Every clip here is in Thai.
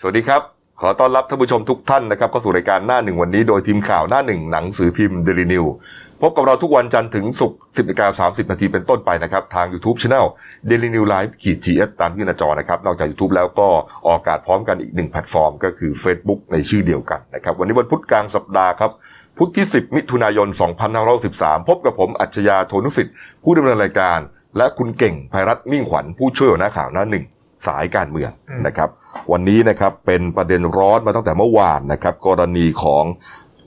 สวัสดีครับ ขอต้อนรับท่านผู้ชมทุกท่านนะครับเข้าสู่รายการหน้าหนึ่งวันนี้โดยทีมข่าวหน้าหนึ่งหนังสือพิมพ์เดลินิวส์พบกับเราทุกวันจันทร์ถึงศุกร์10นาฬิกา30นาทีเป็นต้นไปนะครับ ทาง YouTube Channel Daily News Live ขีด GS ตามที่หน้าจอนะครับ นอกจาก YouTube แล้วก็ออกอากาศพร้อมกันอีกหนึ่งแพลตฟอร์ม ก็คือ Facebook ในชื่อเดียวกันนะครับวันนี้วันพุธกลางสัปดาห์ครับพุธที่ 10 มิถุนายน 2513 พบกับผมอัจฉริยะโทนุสิทธิ์ผู้ดำเนินรายการ และคุณเก่งภัยรัตน์มิ่งขวัญผู้ช่วยหัวหน้าข่าวหน้าหนึ่ง สายการเมืองนะครับ วันนี้นะครับเป็นประเด็นร้อนมาตั้งแต่เมื่อวานนะครับ กรณีของ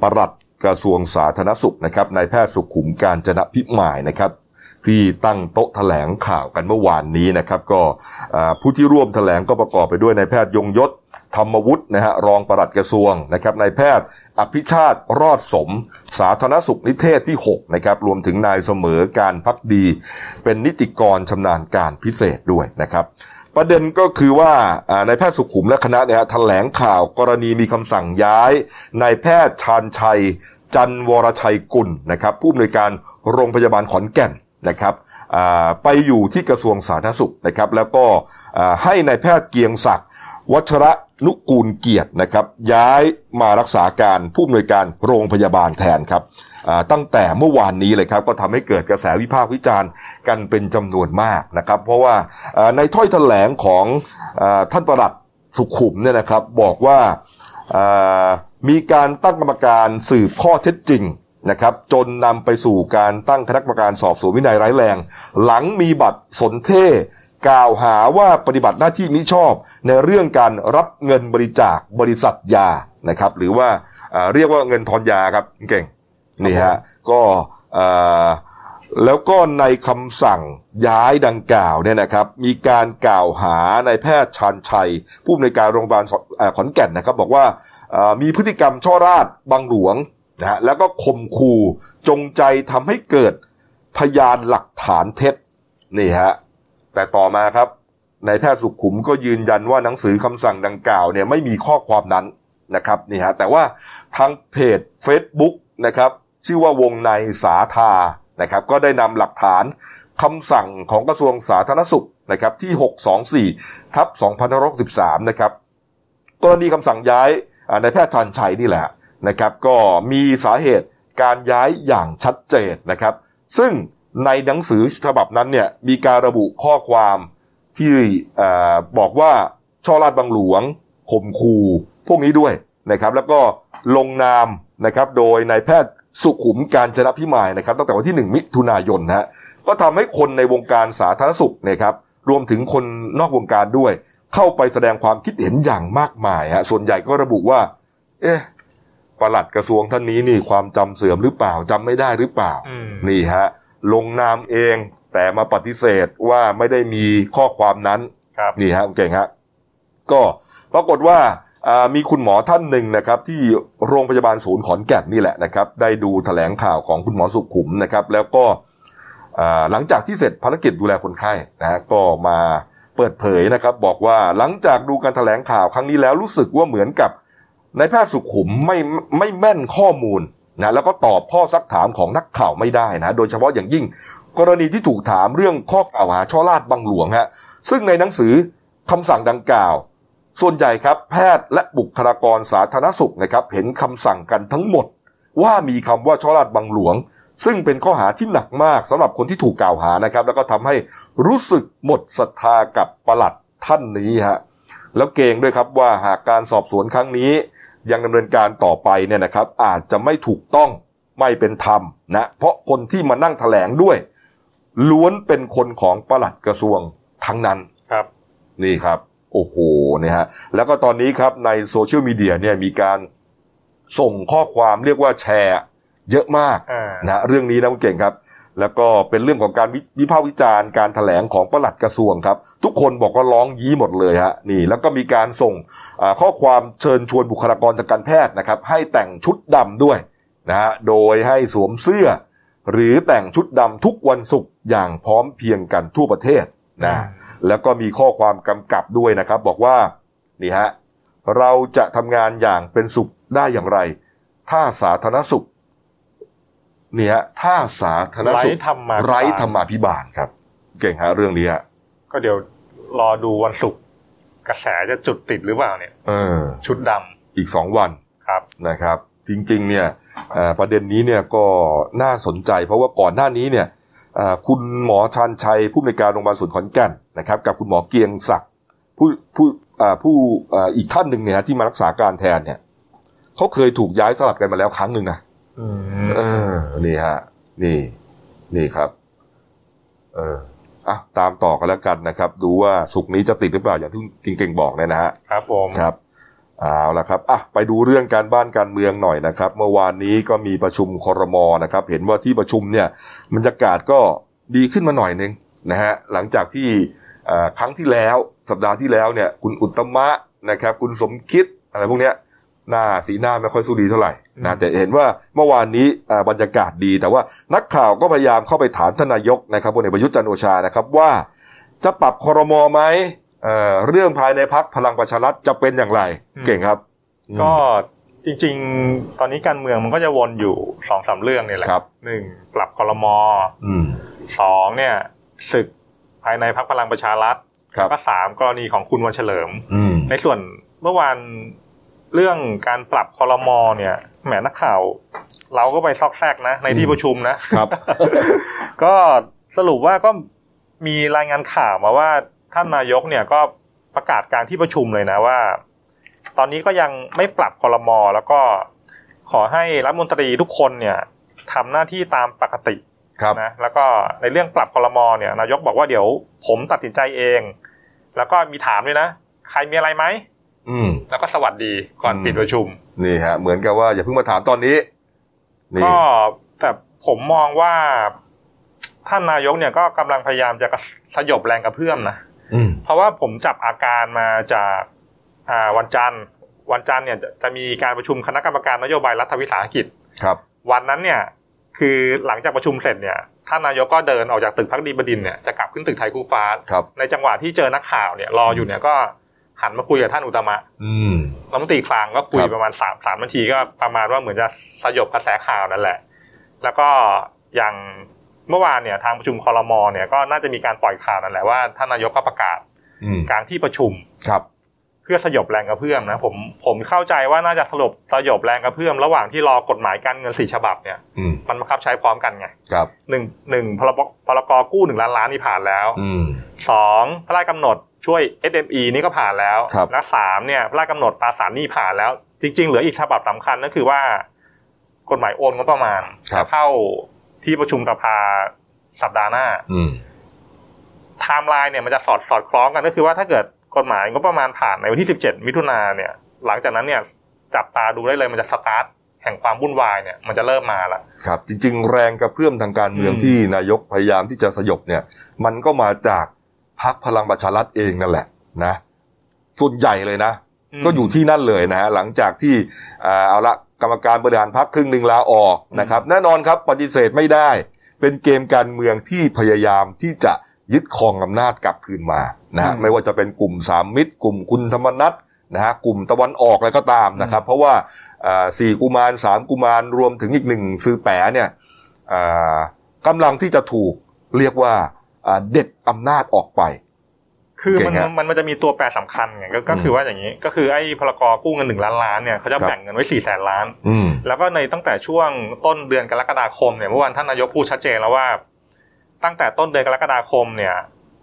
ปลัดกระทรวงสาธารณสุขนะครับนายแพทย์สุขุมการจนะพิมายนะครับที่ตั้งโต๊ะแถลงข่าวกันเมื่อวานนี้นะครับก็อ่าผู้ที่ร่วมแถลงก็ประกอบไปด้วยนายแพทย์ยงยศธรรมวุฒินะฮะรองปลัดกระทรวงนะครับนายแพทย์อภิชาติรอดสม สาธารณสุขนิเทศที่ 6 นะครับ รวมถึงนายเสมอการพักดี เป็นนิติกรชำนาญการพิเศษด้วยนะครับ ประเด็นก็คือว่าในายแพทย์สุขุมและคณะเนี่ยแถลงข่าวกรณีมีคำสั่งย้ายนายแพทย์ชาญชัย จันวรชัยกุลนะครับ ผู้อำนวยการโรงพยาบาลขอนแก่นนะครับไปอยู่ที่กระทรวงสาธารณสุขนะครับ แล้วก็ให้นายแพทย์เกียงศักดิ์ วัชระนุกูลเกียรตินะครับ ย้ายมารักษาการผู้อำนวยการโรงพยาบาลแทนครับตั้งแต่เมื่อวานนี้เลยครับ ก็ทำให้เกิดกระแสวิพากษ์วิจารณ์กันเป็นจำนวนมากนะครับ เพราะว่าในถ้อยแถลงของอท่านประหลัดสุขุมเนี่ยนะครับบอกว่าอ่ามีการตั้งกรรมการสืบข้อเท็จจริงนะครับจนนำไปสู่การตั้งคณะกรรมการสอบสวนวินัยร้ายแรง หลังมีบัตรสนเท กล่าวหาว่าปฏิบัติหน้าที่มิชอบในเรื่องการรับเงินบริจาคบริษัทยานะครับหรือว่าเรียกว่าเงินทอนยาครับเก่งนี่ฮะก็แล้วก็ในคำสั่งย้ายดังกล่าวเนี่ยนะครับ มีการกล่าวหานายแพทย์ชานชัย ผู้อำนวยการโรงพยาบาลขอนแก่นนะครับ บอกว่ามีพฤติกรรมช่อราดบางหลวงนะฮะแล้วก็ข่มขู่จงใจทำให้เกิดพยานหลักฐานเท็จนี่ฮะ แต่ต่อมาครับนายแพทย์สุขุมก็ยืนยันว่าหนังสือคำสั่งดังกล่าวเนี่ยไม่มีข้อความนั้นนะครับนี่ฮะแต่ว่าทางเพจ Facebook นะครับชื่อว่าวงในสาธานะครับก็ได้นำหลักฐานคำสั่งของกระทรวงสาธารณสุขนะครับที่ 624ทับ2563นะครับกรณีคำสั่งย้ายอ่านแพทย์ชันชัยนี่แหละนะครับ ก็มีสาเหตุการย้ายอย่างชัดเจนนะครับ ซึ่ง ในหนังสือฉบับนั้นเนี่ยมีการระบุข้อความที่เอ่อบอกว่าช่อราดบังหลวงข่มขู่พวกนี้ด้วยนะครับ แล้วก็ลงนามนะครับ โดยนายแพทย์สุขุมการจนะพิมายนะครับ ตั้งแต่วันที่ 1 มิถุนายนนะฮะก็ทำให้คนในวงการสาธารณสุขเนะครับ รวมถึงคนนอกวงการด้วย เข้าไปแสดงความคิดเห็นอย่างมากมายฮะส่วนใหญ่ก็ระบุว่า เอ๊ะปลัดกระทรวงท่านนี้นี่ความจำเสื่อมหรือเปล่าจำไม่ได้หรือเปล่าอืมนี่ฮะ ลงนามเอง แต่มาปฏิเสธว่าไม่ได้มีข้อความนั้นครับนี่ฮะคุณเก่งฮะก็ปรากฏว่าอ่ามีคุณหมอท่านหนึ่งนะครับ ที่โรงพยาบาลศูนย์ขอนแก่นนี่แหละนะครับ ได้ดูแถลงข่าวของคุณหมอสุขุมนะครับ แล้วก็อ่าหลังจากที่เสร็จภารกิจดูแลคนไข้นะฮะก็มาเปิดเผยนะครับ บอกว่าหลังจากดูการแถลงข่าวครั้งนี้แล้วรู้สึกว่าเหมือนกับนายแพทย์สุขุมไม่ไม่แม่นข้อมูล นะแล้วก็ตอบข้อซักถามของนักข่าวไม่ได้นะโดยเฉพาะอย่างยิ่ง กรณีที่ถูกถามเรื่องข้อกล่าวหาช่อราดบังหลวงฮะซึ่งในหนังสือคำสั่งดังกล่าว ส่วนใหญ่ครับแพทย์และบุคลากรสาธารณสุขนะครับเห็นคำสั่งกันทั้งหมด ว่ามีคำว่าช่อราดบังหลวง ซึ่งเป็นข้อหาที่หนักมากสำหรับคนที่ถูกกล่าวหานะครับ แล้วก็ทำให้รู้สึกหมดศรัทธากับประหลัดท่านนี้ฮะแล้วเกรงด้วยครับว่าหากการสอบสวนครั้งนี้ ยังดำเนินการต่อไปเนี่ยนะครับ อาจจะไม่ถูกต้องไม่เป็นธรรมนะเพราะคนที่มานั่งแถลงด้วย ล้วนเป็นคนของปลัดกระทรวงทั้งนั้นครับ นี่ครับ โอ้โหเนี่ยฮะแล้วก็ตอนนี้ครับในโซเชียลมีเดียเนี่ยมีการส่งข้อความเรียกว่าแชร์ เยอะมากอ่านะเรื่องนี้นะคุณเก่งครับ แล้วก็เป็นเรื่องของการวิวิพากษ์วิจารณ์การถแถลงของปลัดกระทรวงครับ ทุกคนบอกว่าร้องยี้หมดเลยฮะนี่แล้วก็มีการส่งอ่าข้อความเชิญชวนบุคลากรทางการแพทย์นะครับ ให้แต่งชุดดำด้วยนะฮะโดยให้สวมเสื้อ หรือแต่งชุดดำทุกวันศุกร์อย่างพร้อมเพรียงกันทั่วประเทศนะแล้วก็มีข้อความกำกับด้วยนะครับ บอกว่านี่ฮะเราจะทำงานอย่างเป็นสุขได้อย่างไร ถ้าสาธารณสุข นี่ฮะถ้าสาธารณไร้สุขธรรมาภิบาลไร้ธรรมาภิบาลครับ เก่งฮะเรื่องนี้ฮะก็เดี๋ยวรอดูวันศุกร์กระแสจะจุดติดหรือเปล่าเนี่ยเออชุดดำอีกสองวันครับนะครับ จริง ๆ เนี่ยอ่าประเด็นนี้เนี่ยก็น่าสนใจ เพราะว่าก่อนหน้านี้เนี่ยอ่าคุณหมอชันชัยผู้อำนวยการโรงพยาบาลศูนย์ขอนแก่นนะครับ กับคุณหมอเกียงศักดิ์ผู้ผู้อ่าผู้อ่าอีกท่านหนึ่งเนี่ยที่มารักษาการแทนเนี่ยเขาเคยถูกย้ายสลับกันมาแล้วครั้งหนึ่งนะอืม เออ นี่ฮะ นี่ นี่ครับ เอออะตามต่อกันแล้วกันนะครับ ดูว่าสุกร์นี้จะติดหรือเปล่าอย่างที่เก่งๆบอกเนี่ยนะฮะ ครับผม ครับ เอาละครับ อะ ไปดูเรื่องการบ้านการเมืองหน่อยนะครับ เมื่อวานนี้ก็มีประชุมครมนะครับ เห็นว่าที่ประชุมเนี่ยบรรยากาศก็ดีขึ้นมาหน่อยหนึงนะฮะ หลังจากที่อ่าครั้งที่แล้ว สัปดาห์ที่แล้วเนี่ย คุณอุตตมะนะครับ คุณสมคิดอะไรพวกเนี้ย หน้าสีหน้าไม่ค่อยสู้ดีเท่าไหร่นะแต่เห็นว่าเมื่อวานนี้อ่าบรรยากาศดี แต่ว่านักข่าวก็พยายามเข้าไปถามท่านนายกนะครับพลเอกประยุทธ์จันทร์โอชานะครับว่าจะปรับครมไหมเอ่อเรื่องภายในพักพลังประชารัฐจะเป็นอย่างไร เก่งครับ ก็จริง ๆ ตอนนี้การเมืองมันก็จะวนอยู่สองสามเรื่องนี่แหละครับหนึ่งปรับคอรมออืมสองเนี่ยศึกภายในพักพลังประชารัฐครับแล้วก็สามกรณีของคุณวันเฉลิมอืมในส่วนเมื่อวาน เรื่องการปรับคอรมอเนี่ยแหมนักข่าว เราก็ไปซอกแซกนะ ในที่ประชุมนะครับ ก็สรุปว่าก็มีรายงานข่าวมาว่าท่านนายกเนี่ยก็ประกาศการที่ประชุมเลยนะว่า ตอนนี้ก็ยังไม่ปรับคอรมอแล้วก็ขอให้รัฐมนตรีทุกคนเนี่ยทำหน้าที่ตามปกติครับนะแล้วก็ในเรื่องปรับคอรมอเนี่ยนายกบอกว่าเดี๋ยวผมตัดสินใจเอง แล้วก็มีถามด้วยนะ ใครมีอะไรไหมอืม แล้วก็สวัสดีก่อนอืมปิดประชุม นี่ฮะ เหมือนกับว่าอย่าเพิ่งมาถามตอนนี้นี่ก็แต่ผมมองว่าท่านนายกเนี่ยก็กำลังพยายามจะสยบแรงกระเพื่อมนะอืมเพราะว่าผมจับอาการมาจากอ่าวันจันทร์ วันจันทร์เนี่ยจะจะมีการประชุมคณะกรรมการนโยบายรัฐวิสาหกิจครับ วันนั้นเนี่ย คือหลังจากประชุมเสร็จเนี่ยท่านนายกก็เดินออกจากตึกพักดีบดินทร์เนี่ยจะกลับขึ้นตึกไทยคู่ฟ้าครับในจังหวะที่เจอนักข่าวเนี่ยรออยู่เนี่ยก็ หันมาคุยกับท่านอุตตมะอืมรัฐมนตรีคลังก็คุยครับประมาณสามสามนาทีก็ประมาณว่าเหมือนจะสยบกระแสข่าวนั่นแหละ แล้วก็อย่างเมื่อวานเนี่ยทางประชุมคอรมอเนี่ยก็น่าจะมีการปล่อยข่าวนั่นแหละว่าท่านนายกก็ประกาศอืมกลารที่ประชุมครับ เพื่อสยบแรงกระเพื่อมนะผมผมเข้าใจว่าน่าจะสลบสยบแรงกระเพื่อมระหว่างที่รอกฎหมายการเงินสี่ฉบับเนี่ยอืมมันบังคับใช้พร้อมกันไงครับหนึ่งหนึ่งพรบพรกกู้หนึ่งล้านล้านนี่ผ่านแล้วอืมสองพระราชกำหนด ช่วย SME นี่ก็ผ่านแล้วครับและสามเนี่ยพระราชกำหนดตราสารหนี้ผ่านแล้ว จริง ๆ เหลืออีกฉบับสำคัญก็คือว่ากฎหมายโอนงบประมาณครับเข้าที่ประชุมสภาสัปดาห์หน้าอืมไทม์ไลน์เนี่ยมันจะสอดสอดคล้องกันก็คือว่าถ้าเกิดกฎหมายงบประมาณผ่านในวันที่ 17 มิถุนาเนี่ย หลังจากนั้นเนี่ยจับตาดูได้เลยมันจะสตาร์ทแห่งความวุ่นวายเนี่ยมันจะเริ่มมาละครับ จริง ๆ แรงกระเพื่อมทางการเมืองอืมที่นายกพยายามที่จะสยบเนี่ย มันก็มาจาก พักพลังประชารัฐเองนั่นแหละนะส่วนใหญ่เลยนะ ก็อยู่ที่นั่นเลยนะฮะหลังจากที่อ่าเอาละกรรมการบริหารพักครึ่งหนึ่งลาออกนะครับแน่นอนครับปฏิเสธไม่ได้ เป็นเกมการเมืองที่พยายามที่จะยึดครองอำนาจกลับคืนมานะฮะอืมไม่ว่าจะเป็นกลุ่มสามมิตร กลุ่มคุณธรรมนัฐนะฮะกลุ่มตะวันออกอะไรก็ตามนะครับ เพราะว่าอ่าสี่กุมารสามกุมารรวมถึงอีกหนึ่งซื้อแปะเนี่ยอ่ากำลังที่จะถูกเรียกว่าอ่า เด็ดอำนาจออกไป คือมันเก่งฮะมันมันจะมีตัวแปรสำคัญไงก็ก็อืมคือว่าอย่างนี้ ก็คือไอ้พลกรกู้เงินหนึ่งล้านล้านเนี่ยเขาจะครับแบ่งเงินไว้สี่แสนล้านอืมแล้วก็ในตั้งแต่ช่วงต้นเดือนกรกฎาคมเนี่ยเมื่อวานท่านนายกพูดชัดเจนแล้วว่า ตั้งแต่ต้นเดือนกรกฎาคมเนี่ย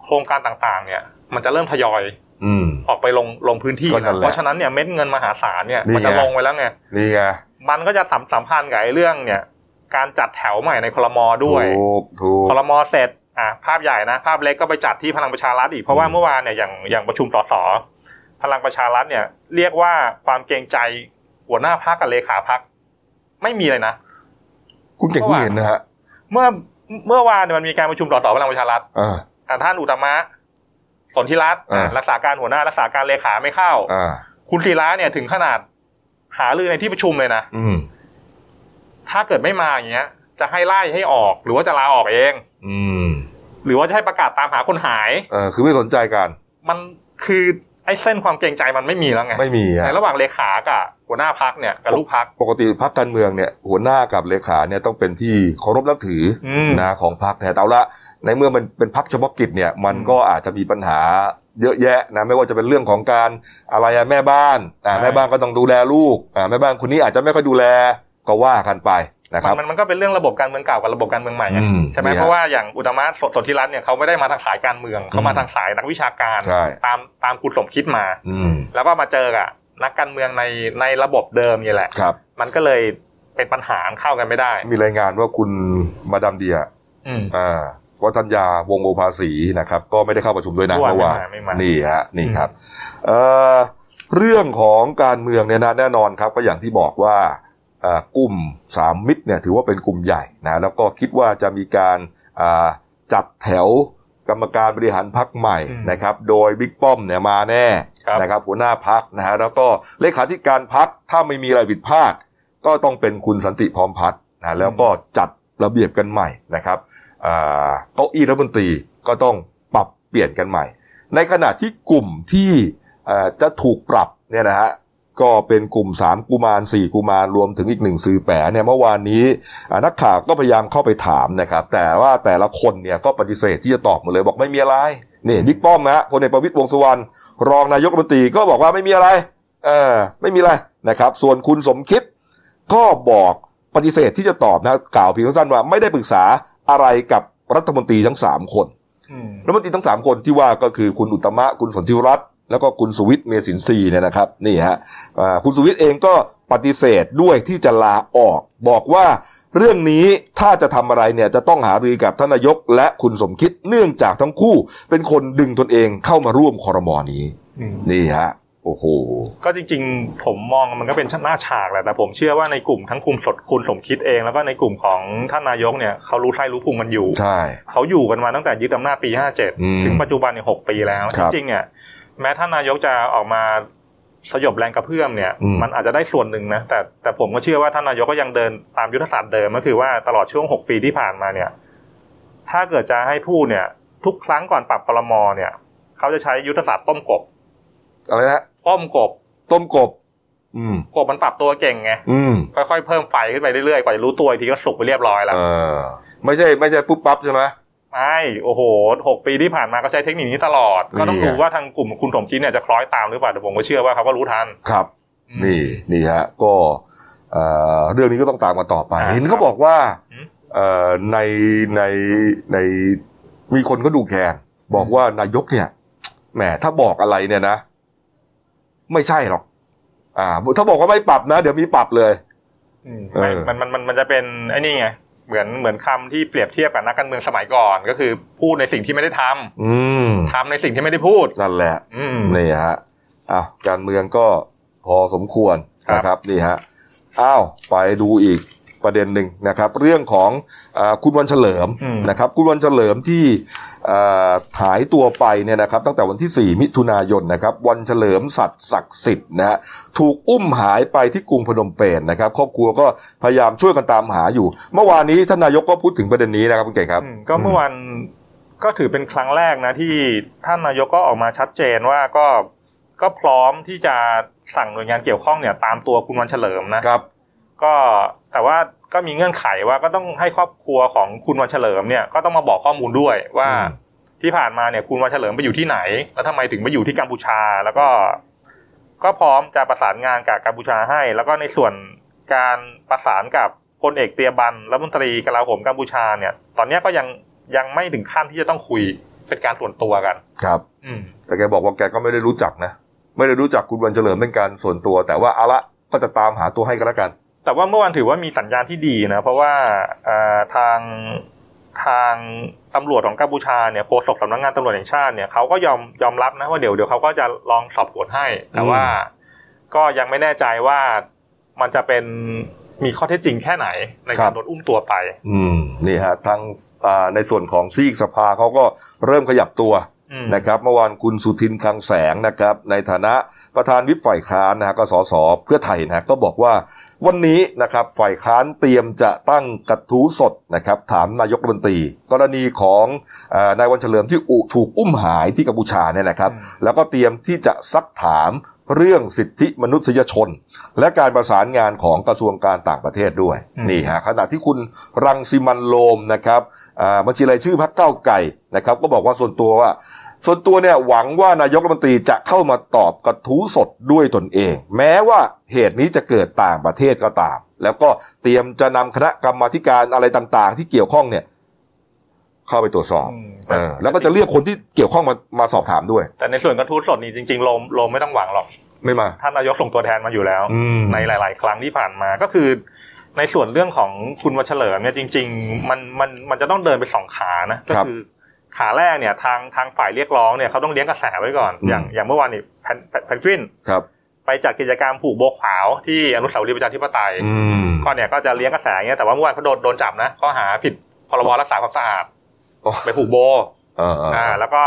โครงการต่างๆ เนี่ย มันจะเริ่มทยอยอืมออกไปลงลงพื้นที่ก็นั่นะนแหละเพราะฉะนั้นเนี่ยเม็ดเงินมหาศาลเนี่ยนี่มันจะไงลงไปแล้วไงนี่ไงมันก็จะสัมสัมพันธ์กับไอ้เรื่องเนี่ย การจัดแถวใหม่ในคลมอด้วยถูกถูกคลมอเสร็จ อะภาพใหญ่นะ ภาพเล็กก็ไปจัดที่พลังประชารัฐอีก เพราะว่าอืมเมื่อวานเนี่ยอย่างอย่างประชุมสสพลังประชารัฐเนี่ย เรียกว่าความเกรงใจหัวหน้าพักกับเลขาพักไม่มีเลยนะ คุณเก่งเมื่คุณอวานเห็นนะฮะเมื่อเมื่อวานเนี่ยมันมีการประชุมสสพลังประชารัฐอ่าอะท่านอุตตมะสนธิรัตน์อ่ารักษาการหัวหน้ารักษาการเลขาไม่เข้าอ่าคุณศิระเนี่ยถึงขนาดหาลือในที่ประชุมเลยนะอืมถ้าเกิดไม่มาอย่างเงี้ย จะให้ไล่ให้ออกหรือว่าจะลาออกเอง อืม หรือว่าจะให้ประกาศตามหาคนหาย เออคือไม่สนใจกัน มันคือไอ้เส้นความเกรงใจมันไม่มีแล้วไงไม่มีในฮะระหว่างเลขากับหัวหน้าพักเนี่ยกับลูกพักปกติพักการเมืองเนี่ย หัวหน้ากับเลขาเนี่ยต้องเป็นที่เคารพนับถืออมนะของพักเนี่ยแต่เอาละในเมื่อมันเป็นพักเฉพาะกิจเนี่ย มันก็อาจจะมีปัญหาเยอะแยะนะไม่ว่าจะเป็นเรื่องของการอะไรอะแม่บ้านอ่าแม่บ้านก็ต้องดูแลลูกอ่าแม่บ้านคนนี้อาจจะไม่ค่อยดูแลก็ว่ากันไป นะครับมันมันก็เป็นเรื่องระบบการเมืองเก่ากับระบบการเมืองใหม่ไงอืมใช่ไหมนี่ฮะเพราะว่าอย่างอุตมะสสนธิรัตน์เนี่ยเขาไม่ได้มาทางสายการเมืองเขามาอืมทางสายนักวิชาการใช่ตามตามคุณสมคิดมาอืมแล้วก็มาเจอกับนักการเมืองในในระบบเดิมนี่แหละครับ มันก็เลยเป็นปัญหาเข้ากันไม่ได้ มีรายงานว่าคุณมาดามเดียอืมอ่าวัฒนยาวงศ์โอภาสีนะครับ ก็ไม่ได้เข้าประชุมด้วยนะด้วยเมื่อวานไม่มาไม่มานี่ฮะนี่ครับเอ่อเรื่องของการเมืองเนี่ยนะแน่นอนครับก็อย่างที่บอกว่าอ่า กลุ่มสามมิตรเนี่ยถือว่าเป็นกลุ่มใหญ่นะแล้วก็คิดว่าจะมีการอ่าจัดแถวกรรมการบริหารพักใหม่อืมนะครับ โดยบิ๊กป้อมเนี่ยมาแน่ครับนะครับหัวหน้าพักนะฮะแล้วก็เลขาธิการพักถ้าไม่มีอะไรผิดพลาด ก็ต้องเป็นคุณสันติพร้อมพัฒน์นะแล้วก็จัดระเบียบกันใหม่นะครับอ่าเก้าอี้รัฐมนตรีก็ต้องปรับเปลี่ยนกันใหม่ ในขณะที่กลุ่มที่เอ่อจะถูกปรับเนี่ยนะฮะ ก็เป็นกลุ่ม 3 กุมาร 4 กุมารรวมถึงอีกหนึ่งซื้อแปะเนี่ยเมื่อวานนี้อ่านักข่าวก็พยายามเข้าไปถามนะครับ แต่ว่าแต่ละคนเนี่ยก็ปฏิเสธที่จะตอบหมดเลยบอกไม่มีอะไรนี่บิ๊กป้อมนะฮะพลเอกประวิตรวงษ์สุวรรณรองนายกรัฐมนตรีก็บอกว่าไม่มีอะไร เออไม่มีอะไรนะครับ ส่วนคุณสมคิดก็บอกปฏิเสธที่จะตอบนะกล่าวเพียงสั้นๆว่าไม่ได้ปรึกษาอะไรกับรัฐมนตรีทั้งสามคนอืมรัฐมนตรีทั้งสามคนที่ว่าก็คือคุณอุตตมะคุณสนธิรัตน์ แล้วก็คุณสุวิทย์เมสินทรีย์เนี่ยนะครับนี่ฮะอ่าคุณสุวิทย์เองก็ปฏิเสธด้วยที่จะลาออก บอกว่าเรื่องนี้ถ้าจะทำอะไรเนี่ยจะต้องหารือกับท่านนายกและคุณสมคิดเนื่องจากทั้งคู่ เป็นคนดึงตนเองเข้ามาร่วมคอรมอนี้อืมนี่ฮะโอ้โหก็จริงๆ ผมมองมันก็เป็นหน้าฉากแหละแต่ผมเชื่อว่าในกลุ่มทั้งกลุ่มสดคุณสมคิดเองแล้วก็ในกลุ่มของท่านนายกเนี่ยเขารู้ไส้รู้พุงมันอยู่ใช่เขาอยู่กันมาตั้งแต่ยึดอำนาจปีอืม57 ถึงปัจจุบันเนี่ยหกปีแล้วคจรับริงๆเนี่ย แม้ท่านนายกจะออกมาสยบแรงกระเพื่อมเนี่ยอืมมันอาจจะได้ส่วนหนึ่งนะแต่แต่ผมก็เชื่อว่าท่านนายกก็ยังเดินตามยุทธศาสตร์เดิมก็คือว่าตลอดช่วงหกปีที่ผ่านมาเนี่ย ถ้าเกิดจะให้พูดเนี่ย ทุกครั้งก่อนปรับคลมอเนี่ยเขาจะใช้ยุทธศาสตร์ต้มกบ อะไรนะต้มกบ ต้มกบ อืมกบมันปรับตัวเก่งไงอืมค่อยๆเพิ่มไฟขึ้นไปเรื่อยๆกว่าจะรู้ตัวอีกทีก็สุกไปเรียบร้อยแล้วเออไม่ใช่ไม่ใช่ปุ๊บปั๊บใช่ไหม ไม่โอ้โหหกปีที่ผ่านมาก็ใช้เทคนิคนี้ตลอด ก็ต้องนี่ไงดูว่าทางกลุ่มคุณสมคิดเนี่ยจะคล้อยตามหรือเปล่าแต่ผมก็เชื่อว่าเขาก็รู้ทันครับอืมนี่นี่ฮะ ก็เอ่อเรื่องนี้ก็ต้องตามมาต่อไปอ่าเห็นเขาบอกว่าอืมเอ่อในในในมีคนเขาดูแคลนบอกว่านายกเนี่ยแหมถ้าบอกอะไรเนี่ยนะ ไม่ใช่หรอก อ่า ถ้าบอกว่าไม่ปรับนะ เดี๋ยวมีปรับเลยอืมเออไม่มันมันมันมันจะเป็นไอ้นี่ไง เหมือนเหมือนคำที่เปรียบเทียบกับนักการเมืองสมัยก่อนก็คือพูดในสิ่งที่ไม่ได้ทำอืมทำในสิ่งที่ไม่ได้พูดนั่นแหละอืมนี่ฮะอ้าวการเมืองก็พอสมควรครับนะครับนี่ฮะอ้าวไปดูอีก ประเด็นหนึ่งนะครับ เรื่องของอาคุณวันเฉลิมอืมนะครับ คุณวันเฉลิมที่อ่าหายตัวไปเนี่ยนะครับ ตั้งแต่วันที่ 4 มิถุนายนนะครับ วันเฉลิมสัตว์ศักดิ์สิทธิ์นะฮะถูกอุ้มหายไปที่กรุงพนมเปญนะครับ ครอบครัวก็พยายามช่วยกันตามหาอยู่ เมื่อวานนี้ท่านนายกก็พูดถึงประเด็นนี้นะครับคุณเก๋ครับอืมก็เมื่อวานก็ถือเป็นครั้งแรกนะที่ท่านนายกก็ออกมาชัดเจนว่าก็ก็พร้อมที่จะสั่งหน่วยงานเกี่ยวข้องเนี่ยตามตัวคุณวันเฉลิมนะครับ ก็ แต่ว่าก็มีเงื่อนไขว่าก็ต้องให้ครอบครัวของคุณวันเฉลิมเนี่ยก็ต้องมาบอกข้อมูลด้วยว่าอืมที่ผ่านมาเนี่ยคุณวันเฉลิมไปอยู่ที่ไหน แล้วทำไมถึงไปอยู่ที่กัมพูชา แล้วก็ ก็พร้อมจะประสานงานกับกัมพูชาให้ แล้วก็ในส่วนการประสานกับพลเอกเตียบันรัฐมนตรีกลาโหมกัมพูชาเนี่ย ตอนเนี้ยก็ยังยังไม่ถึงขั้นที่จะต้องคุยเป็นการส่วนตัวกัน ครับ อืมแต่แกบอกว่าแกก็ไม่ได้รู้จักนะ ไม่ได้รู้จักคุณวันเฉลิมเป็นการส่วนตัว แต่ว่าเอาละก็จะตามหาตัวให้กันแล้วกัน แต่ว่าเมื่อวานถือว่ามีสัญญาณที่ดีนะ เพราะว่าเอ่อทางทางตำรวจของกัมพูชาเนี่ยโฆษกสำนักงานตำรวจแห่งชาติเนี่ยเขาก็ยอมยอมรับนะว่าเดี๋ยวเดี๋ยวเขาก็จะลองสอบสวนให้ แต่ว่าก็ยังไม่แน่ใจว่ามันจะเป็นมีข้อเท็จจริงแค่ไหนในครัการบโดนอุ้มตัวไป อืมนี่ฮะทางอ่าในส่วนของซีกสภาเขาก็เริ่มขยับตัวอืม นะครับเมื่อวานคุณสุทินคลังแสงนะครับ ในฐานะประธานวิปฝ่ายค้านนะฮะก็สสเพื่อไทยนะก็บอกว่าวันนี้นะครับฝ่ายค้านเตรียมจะตั้งกระทู้สดนะครับ ถามนายกรัฐมนตรี กรณีของเออนายวันเฉลิมที่อุถูกอุ้มหายที่กัมพูชาเนี่ยนะครับอืมแล้วก็เตรียมที่จะซักถาม เรื่องสิทธิมนุษยชน และการประสานงานของกระทรวงการต่างประเทศด้วยอืมนี่ฮะขณะที่คุณรังสิมันโรมนะครับอ่าบัญชีรายชื่อพรรคเก้าวไก่นะครับ ก็บอกว่าส่วนตัวว่า ส่วนตัวเนี่ยหวังว่านายกรัฐมนตรีจะเข้ามาตอบกระทู้สดด้วยตนเอง แม้ว่าเหตุนี้จะเกิดต่างประเทศก็ตาม แล้วก็เตรียมจะนำคณะกรรมาธิการอะไรต่างๆ ที่เกี่ยวข้องเนี่ย เข้าไปตรวจสอบอืมเออแล้วก็จะเรียกคนที่เกี่ยวข้องมามาสอบถามด้วย แต่ในส่วนกระทู้สดนี่จริงๆโลมโลมไม่ต้องหวังหรอกไม่มาท่านนายกส่งตัวแทนมาอยู่แล้วอืมในหลาย ๆ ครั้งที่ผ่านมาก็คือในส่วนเรื่องของคุณวัชเฉลิมเนี่ยจริง ๆ มันมันมันจะต้องเดินไปสองขานะก็คือขาแรกเนี่ยทางทางฝ่ายเรียกร้องเนี่ยเขาต้องเลี้ยงกระแสไว้ก่อนอืมอย่างอย่างเมื่อวานนี่แพนแพนแพนกวินครับ ไปจัดกิจกรรมผูกโบวขาวที่อนุสาวรีย์ประชาธิปไตยอืมก็เนี่ยก็จะเลี้ยงกระแสอย่างเงี้ยแต่ว่าเมื่อวานเขาโดนโดนจับนะข้อหาผิดพรบรักษาความสะอาดโอ้ ไปผูกโบเออเอออ่า แล้วก็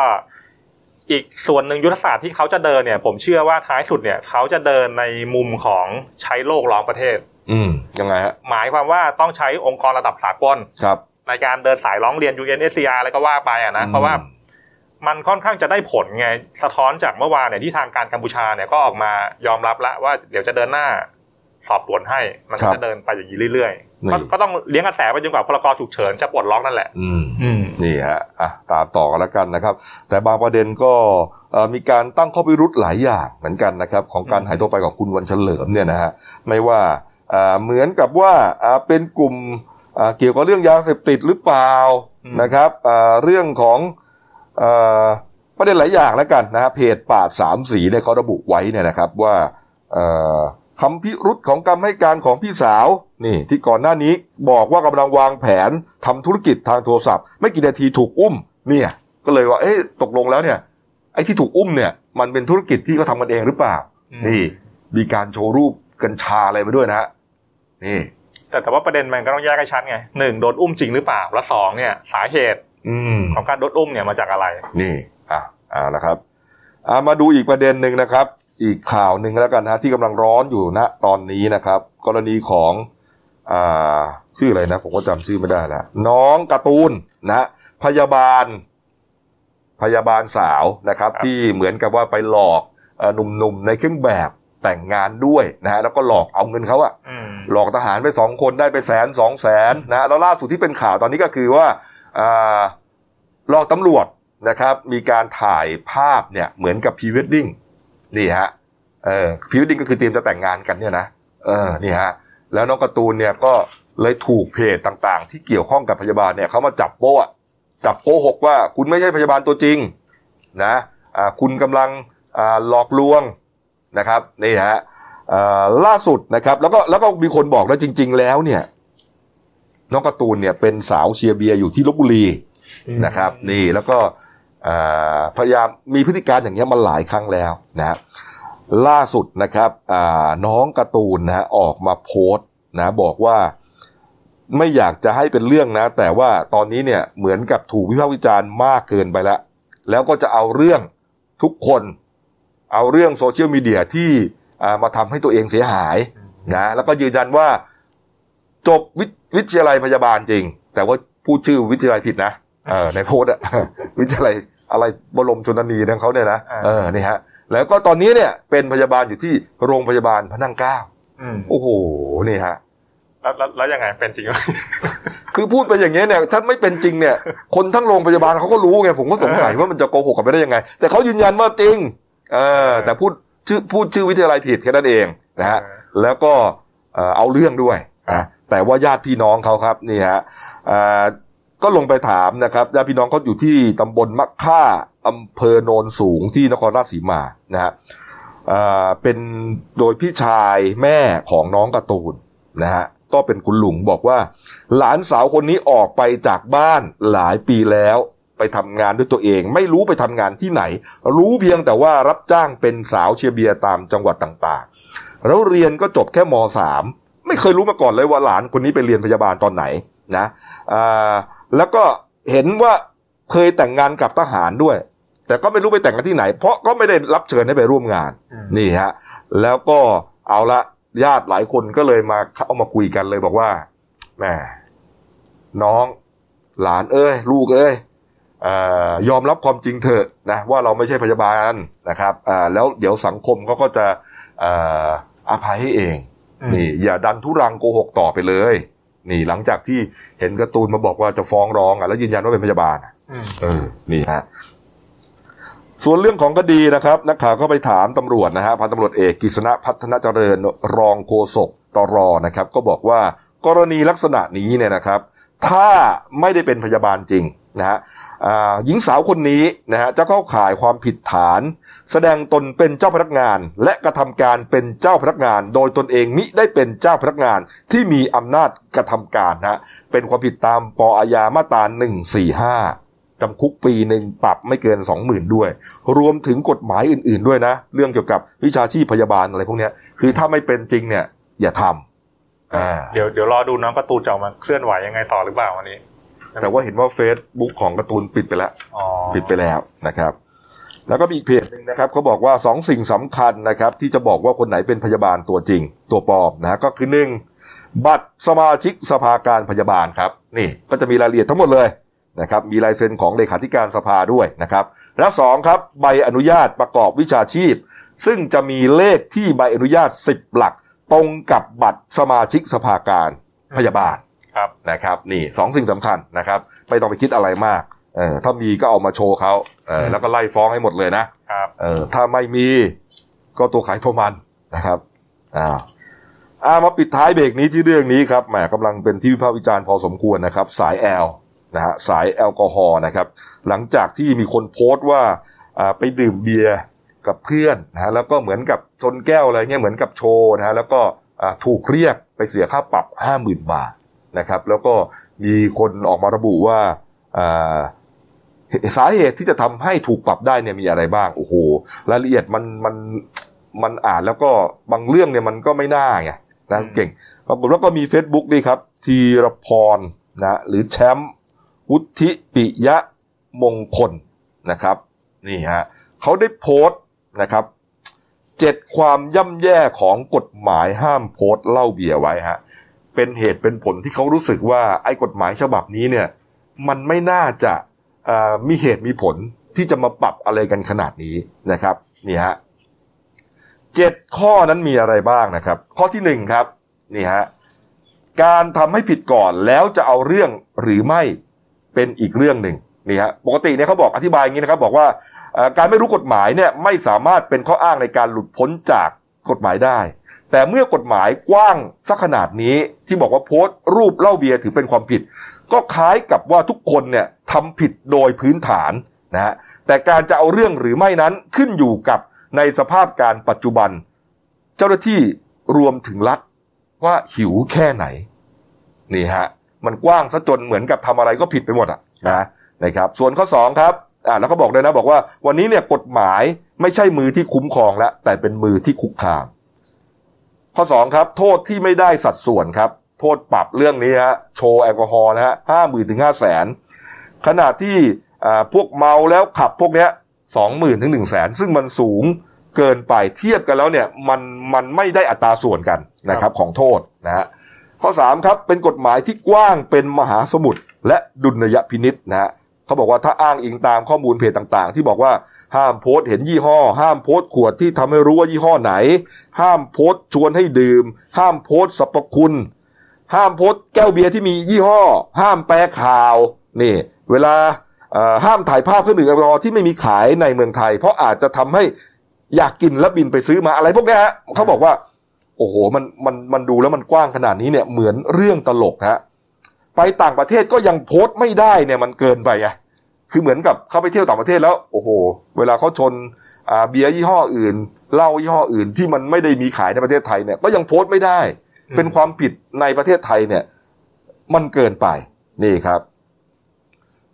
อีกส่วนหนึ่งยุทธศาสตร์ที่เขาจะเดินเนี่ย ผมเชื่อว่าท้ายสุดเนี่ย เขาจะเดินในมุมของใช้โลกร้องประเทศ อืมยังไงฮะหมายความว่าต้องใช้องค์กรระดับสากลครับ ในการเดินสายร้องเรียน UNSCR อะไรก็ว่าไปอะนะเพราะว่ามันค่อนข้างจะได้ผลไง สะท้อนจากเมื่อวานเนี่ยที่ทางการกัมพูชาเนี่ยก็ออกมายอมรับแล้วว่าเดี๋ยวจะเดินหน้า สอบสวนให้ มันก็จะเดินไปอย่างนี้เรื่อยๆ ก็ก็ต้องเลี้ยงกระแสไปจนกว่าพรกฉุกเฉินจะปลดล็อกนั่นแหละอืมอืมนี่ฮะอะตามต่อกันแล้วกันนะครับ แต่บางประเด็นก็เอ่อมีการตั้งข้อพิรุธหลายอย่างเหมือนกันนะครับ ของการอืมหายตัวไปของคุณวันเฉลิมเนี่ยนะฮะไม่ว่าอ่าเหมือนกับว่าอ่าเป็นกลุ่มอ่าเกี่ยวกับเรื่องยาเสพติดหรือเปล่านะครับอ่าเรื่องของอ่าประเด็นหลายอย่างแล้วกันนะฮะเพจปราดสามสีเนี่ยเขาระบุไว้เนี่ยนะครับว่าเอ่อ คำพิรุษของคำให้การของพี่สาว นี่ ที่ก่อนหน้านี้บอกว่ากำลังวางแผนทำธุรกิจทางโทรศัพท์ ไม่กี่นาทีถูกอุ้ม เนี่ย ก็เลยว่าเอ๊ะตกลงแล้วเนี่ย ไอ้ที่ถูกอุ้มเนี่ย มันเป็นธุรกิจที่เขาทำกันเองหรือเปล่า นี่ มีการโชว์รูปกัญชาอะไรมาด้วยนะฮะนี่ แต่แต่ว่าประเด็นมันก็ต้องแยกให้ชัดไงหนึ่งโดนอุ้มจริงหรือเปล่าแล้วสองเนี่ยสาเหตุอืมของการโดนอุ้มเนี่ยมาจากอะไร นี่อะอ่านะครับอ่ามาดูอีกประเด็นหนึ่งนะครับ อีกข่าวหนึ่งแล้วกันนะที่กำลังร้อนอยู่ณตอนนี้นะครับ กรณีของอ่าชื่ออะไรนะ ผมก็จำชื่อไม่ได้แล้วน้องการ์ตูนนะพยาบาล พยาบาลสาวนะครับครับที่เหมือนกับว่าไปหลอกเอ่อหนุ่มๆในเครื่องแบบแต่งงานด้วยนะฮะแล้วก็หลอกเอาเงินเขาอะอืมหลอกทหารไปสองคนได้ไปแสนสองแสนนะแล้วล่าสุดที่เป็นข่าวตอนนี้ก็คือว่าอ่าหลอกตำรวจนะครับ มีการถ่ายภาพเนี่ยเหมือนกับพรีเวดดิ้ง นี่ฮะเออพรีเวดดิ้งก็คือเตรียมจะแต่งงานกันเนี่ยนะเออนี่ฮะแล้วน้องการ์ตูนเนี่ยก็เลยถูกเพจต่างๆ ที่เกี่ยวข้องกับพยาบาลเนี่ยเขามาจับโป๊ะจับโกหกว่าคุณไม่ใช่พยาบาลตัวจริงนะอ่าคุณกำลังอ่าหลอกลวงนะครับนี่ฮะอ่าล่าสุดนะครับ แล้วก็แล้วก็มีคนบอกว่าจริง ๆ แล้วเนี่ยน้องการ์ตูนเนี่ยเป็นสาวเชียร์เบียร์อยู่ที่ลบบุรีนะครับ นี่แล้วก็อ่า พยายามมีพฤติการอย่างเงี้ยมาหลายครั้งแล้วนะล่าสุดนะครับน้องการ์ตูนนะออกมาโพสต์นะบอกว่าไม่อยากจะให้เป็นเรื่องนะ แต่ว่าตอนนี้เนี่ยเหมือนกับถูกวิพากษ์วิจารณ์มากเกินไปแล้ว แล้วก็จะเอาเรื่องทุกคน เอาเรื่องโซเชียลมีเดียที่มาทำให้ตัวเองเสียหายนะแล้วก็ยืนยันว่าจบวิวิทยาลัยพยาบาลจริง แต่ว่าพูดชื่อวิทยาลัยผิดนะ ในโพสต์อะวิทยาลัยอะไรบรมชนนีของเขาเนี่ยนะอ่าเออนี่ฮะ แล้วก็ตอนนี้เนี่ยเป็นพยาบาลอยู่ที่โรงพยาบาลพระนั่งเกล้าอืมโอ้โหนี่ฮะแล้วแล้วแล้วยังไงเป็นจริงไหมคือพูดไปอย่างเงี้ยเนี่ยถ้าไม่เป็นจริงเนี่ย คนทั้งโรงพยาบาลเขาก็รู้ไงผมก็สงสัยว่ามันจะโกหกกันไปได้ยังไง แต่เขายืนยันว่าจริง เออ แต่พูดชื่อพูดชื่อวิทยาลัยผิดแค่นั้นเองนะฮะแล้วก็เอ่อเอาเรื่องด้วยนะแต่ว่าญาติพี่น้องเขาครับนี่ฮะอ่า ก็ลงไปถามนะครับญาติพี่น้องเขาอยู่ที่ตำบลมะค่าอำเภอโนนสูงที่นครราชสีมานะฮะเป็นโดยพี่ชายแม่ของน้องการ์ตูนนะฮะก็เป็นคุณลุงบอกว่า หลานสาวคนนี้ออกไปจากบ้านหลายปีแล้วไปทำงานด้วยตัวเอง ไม่รู้ไปทำงานที่ไหน รู้เพียงแต่ว่ารับจ้างเป็นสาวเชียร์เบียตามจังหวัดต่างๆ แล้วเรียนก็จบแค่มสามไม่เคยรู้มาก่อนเลยว่าหลานคนนี้ไปเรียนพยาบาลตอนไหน นะอ่าแล้วก็เห็นว่าเคยแต่งงานกับทหารด้วย แต่ก็ไม่รู้ไปแต่งกันที่ไหน เพราะก็ไม่ได้รับเชิญให้ไปร่วมงานอืมนี่ฮะแล้วก็เอาละญาติหลายคนก็เลยมาเข้ามาคุยกันเลยบอกว่าแหมน้องหลานเอ้ย ลูกเอ้ยเอ่อยอมรับความจริงเถอะนะว่าเราไม่ใช่พยาบาลนะครับอ่าแล้วเดี๋ยวสังคมเขาก็จะเอ่ออภัยให้เองนี่อย่าดันทุรังโกหกต่อไปเลย นี่หลังจากที่เห็นการ์ตูนมาบอกว่าจะฟ้องร้องอะแล้วยืนยันว่าเป็นพยาบาลอะอืมเออนี่ฮะส่วนเรื่องของคดีนะครับนักข่าวก็ไปถามตำรวจนะฮะพันตำรวจเอกกฤษณะพัฒนาเจริญรองโฆษกตรนะครับ ก็บอกว่ากรณีลักษณะนี้เนี่ยนะครับ ถ้าไม่ได้เป็นพยาบาลจริง นะฮะอ่าหญิงสาวคนนี้นะฮะจะเข้าข่ายความผิดฐาน แสดงตนเป็นเจ้าพนักงาน และกระทำการเป็นเจ้าพนักงาน โดยตนเองมิได้เป็นเจ้าพนักงานที่มีอำนาจกระทำการนะฮะเป็นความผิดตามปอาญามาตรา145จำคุกปีหนึ่งปรับไม่เกิน20,000ด้วย รวมถึงกฎหมายอื่น ๆด้วยนะ เรื่องเกี่ยวกับวิชาชีพพยาบาลอะไรพวกนี้คือถ้าไม่เป็นจริงเนี่ยอย่าทำเดี๋ยวเดี๋ยวรอดูน้องการ์ตูจะออกมาเคลื่อนไหวยังไงต่อหรือเปล่าวันนี้ แต่ว่าเห็นว่าเฟซบุ๊กของการ์ตูนปิดไปแล้วอ๋อปิดไปแล้วนะครับ แล้วก็มีอีกเพจหนึ่งนะครับเขาบอกว่าสองสิ่งสำคัญนะครับ ที่จะบอกว่าคนไหนเป็นพยาบาลตัวจริง ตัวปลอมนะฮะก็คือหนึ่งบัตรสมาชิกสภาการพยาบาลครับนี่ก็จะมีรายละเอียดทั้งหมดเลยนะครับมีลายเซ็นของเลขาธิการสภาด้วยนะครับ และสองครับใบอนุญาตประกอบวิชาชีพ ซึ่งจะมีเลขที่ใบอนุญาต 10 หลัก ตรงกับบัตรสมาชิกสภาการพยาบาลครับ นะครับนี่สองสิ่งสำคัญนะครับไม่ต้องไปคิดอะไรมากเออถ้ามีก็เอามาโชว์เขาเออแล้วก็ไล่ฟ้องให้หมดเลยนะครับเออถ้าไม่มีก็ตัวขายโทมันนะครับอ้าวอามาปิดท้ายเบรกนี้ที่เรื่องนี้ครับแหมกำลังเป็นที่วิพากษ์วิจารณ์พอสมควรนะครับ สายแอลนะฮะสายแอลกอฮอล์นะครับ หลังจากที่มีคนโพสต์ว่าอ่าไปดื่มเบียร์กับเพื่อนนะฮะแล้วก็เหมือนกับชนแก้วอะไรเงี้ยเหมือนกับโชว์นะฮะแล้วก็อ่าถูกเรียกไปเสียค่าปรับห้าหมื่นบาท นะครับ แล้วก็มีคนออกมาระบุว่าอ่าสาเหตุที่จะทำให้ถูกปรับได้เนี่ยมีอะไรบ้าง โอ้โหรายละเอียดมันมันมันอ่านแล้วก็บางเรื่องเนี่ยมันก็ไม่น่าไงนะอืมเก่งปรากฏว่าก็มี Facebook นี่ครับ ทีรพรนะหรือแชมป์วุฒิปิยะมงคลนะครับ นี่ฮะเขาได้โพสต์นะครับเจ็ดความย่ำแย่ของกฎหมายห้ามโพสต์เหล่าเบียร์ไว้ฮะ เป็นเหตุเป็นผลที่เขารู้สึกว่าไอ้กฎหมายฉบับนี้เนี่ย มันไม่น่าจะมีเหตุมีผลที่จะมาปรับอะไรกันขนาดนี้นะครับนี่ฮะเจ็ดข้อนั้นมีอะไรบ้างนะครับ ข้อที่หนึ่งครับนี่ฮะการทำให้ผิดก่อนแล้วจะเอาเรื่องหรือไม่เป็นอีกเรื่องหนึ่งนี่ฮะปกติเนี่ยเขาบอกอธิบายอย่างนี้นะครับบอกว่าการไม่รู้กฎหมายเนี่ยไม่สามารถเป็นข้ออ้างในการหลุดพ้นจากกฎหมายได้ แต่เมื่อกฎหมายกว้างสักขนาดนี้ที่บอกว่าโพสต์รูปเล้าเบียร์ถือเป็นความผิด ก็คล้ายกับว่าทุกคนเนี่ยทำผิดโดยพื้นฐานนะฮะแต่การจะเอาเรื่องหรือไม่นั้นขึ้นอยู่กับในสภาพการปัจจุบัน เจ้าหน้าที่รวมถึงรัฐว่าหิวแค่ไหน นี่ฮะ มันกว้างซะจนเหมือนกับทำอะไรก็ผิดไปหมดอะนะนะครับ ส่วนข้อสองครับอ่าแล้วก็บอกเลยนะบอกว่า วันนี้เนี่ยกฎหมายไม่ใช่มือที่คุ้มครองแล้วแต่เป็นมือที่คุกคาม ข้อสองครับ โทษที่ไม่ได้สัดส่วนครับ โทษปรับเรื่องนี้ฮะโชว์แอลกอฮอล์นะฮะห้าหมื่นถึงห้าแสนขณะที่พวกเมาแล้วขับพวกเนี้ยสองหมื่นถึงหนึ่งแสนซึ่งมันสูงเกินไปเทียบกันแล้วเนี่ยมันมันไม่ได้อัตราส่วนกันนะครับของโทษนะฮะข้อสามครับ เป็นกฎหมายที่กว้างเป็นมหาสมุทรและดุลยพินิษนะฮะ เขาบอกว่าถ้าอ้างอิงตามข้อมูลเพจต่างๆ ที่บอกว่าห้ามโพสต์เห็นยี่ห้อ ห้ามโพสต์ขวดที่ทำให้รู้ว่ายี่ห้อไหน ห้ามโพสต์ชวนให้ดื่ม ห้ามโพสต์สรรพคุณ ห้ามโพสต์แก้วเบียร์ที่มียี่ห้อ ห้ามแปลข่าวนี่ เวลาห้ามถ่ายภาพเครื่องดื่มแอลกอฮอล์ที่ไม่มีขายในเมืองไทย เพราะอาจจะทำให้อยากกินแล้วบินไปซื้อมาอะไรพวกนี้ฮะเขาบอกว่า โอ้โหมันมันมันดูแล้วมันกว้างขนาดนี้เนี่ยเหมือนเรื่องตลกฮะ ไปต่างประเทศก็ยังโพสต์ไม่ได้เนี่ยมันเกินไปไงคือเหมือนกับเขาไปเที่ยวต่างประเทศแล้ว โอ้โห เวลาเขาชนอ่าเบียร์ยี่ห้ออื่นเหล้ายี่ห้ออื่นที่มันไม่ได้มีขายในประเทศไทยเนี่ยก็ยังโพสต์ไม่ได้ เป็นความผิดในประเทศไทยเนี่ย มันเกินไปนี่ครับ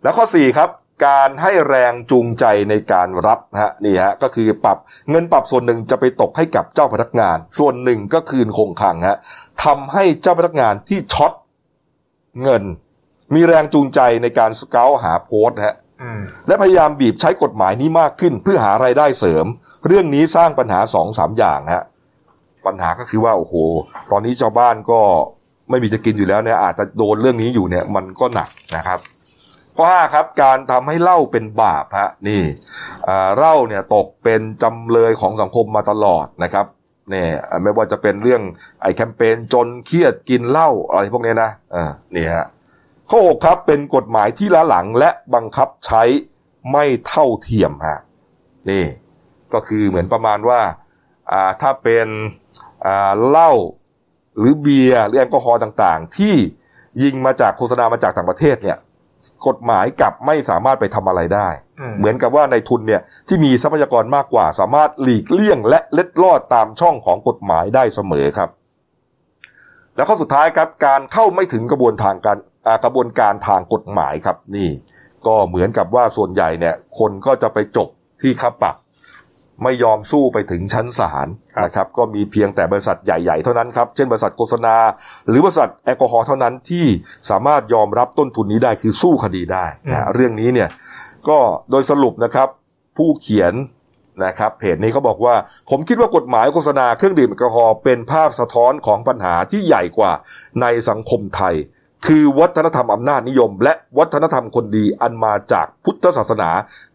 แล้วข้อสี่ครับ การให้แรงจูงใจในการรับฮะนี่ฮะก็คือปรับเงินปรับส่วนหนึ่งจะไปตกให้กับเจ้าพนักงาน ส่วนหนึ่งก็คืนคงคลังฮะทำให้เจ้าพนักงานที่ช็อต เงิน มีแรงจูงใจในการสเกลหาโพสต์ฮะอืมและพยายามบีบใช้กฎหมายนี้มากขึ้นเพื่อหารายได้เสริม เรื่องนี้สร้างปัญหาสองสามอย่างฮะปัญหาก็คือว่าโอ้โหตอนนี้ชาวบ้านก็ไม่มีจะกินอยู่แล้วเนี่ยอาจจะโดนเรื่องนี้อยู่เนี่ยมันก็หนักนะครับข้อห้าครับการทำให้เหล้าเป็นบาปฮะนี่อ่าเหล้าเนี่ยตกเป็นจำเลยของสังคมมาตลอดนะครับ เนี่ยไม่ว่าจะเป็นเรื่องไอ้แคมเปญจนเครียดกินเหล้าอะไรพวกนี้นะเออนี่ฮะข้อ6ครับเป็นกฎหมายที่ล้าหลังและบังคับใช้ไม่เท่าเทียมฮะนี่ก็คือเหมือนประมาณว่าอ่าถ้าเป็นอ่าเหล้าหรือเบียร์หรือแอลกอฮอล์ต่างๆ ที่ยิงมาจากโฆษณามาจากต่างประเทศเนี่ย กฎหมายกลับไม่สามารถไปทำอะไรได้ เหมือนกับว่าในทุนเนี่ยที่มีทรัพยากรมากกว่า สามารถหลีกเลี่ยงและเล็ดลอดตามช่องของกฎหมายได้เสมอครับ แล้วข้อสุดท้ายครับการเข้าไม่ถึงกระบวนทางการอ่ากระบวนการทางกฎหมายครับนี่ ก็เหมือนกับว่าส่วนใหญ่เนี่ยคนก็จะไปจบที่ค่าปรับ ไม่ยอมสู้ไปถึงชั้นศาลครับนะครับก็มีเพียงแต่บริษัทใหญ่ๆ เท่านั้นครับ เช่นบริษัทโฆษณา หรือบริษัทแอลกอฮอล์เท่านั้นที่สามารถยอมรับต้นทุนนี้ได้คือสู้คดีได้นะฮะเรื่องนี้เนี่ยก็โดยสรุปนะครับผู้เขียนนะครับเพจนี้เขาบอกว่า ผมคิดว่ากฎหมายโฆษณาเครื่องดื่มแอลกอฮอล์เป็นภาพสะท้อนของปัญหาที่ใหญ่กว่าในสังคมไทย คือวัฒนธรรมอำนาจนิยม และวัฒนธรรมคนดีอันมาจากพุทธศาสนา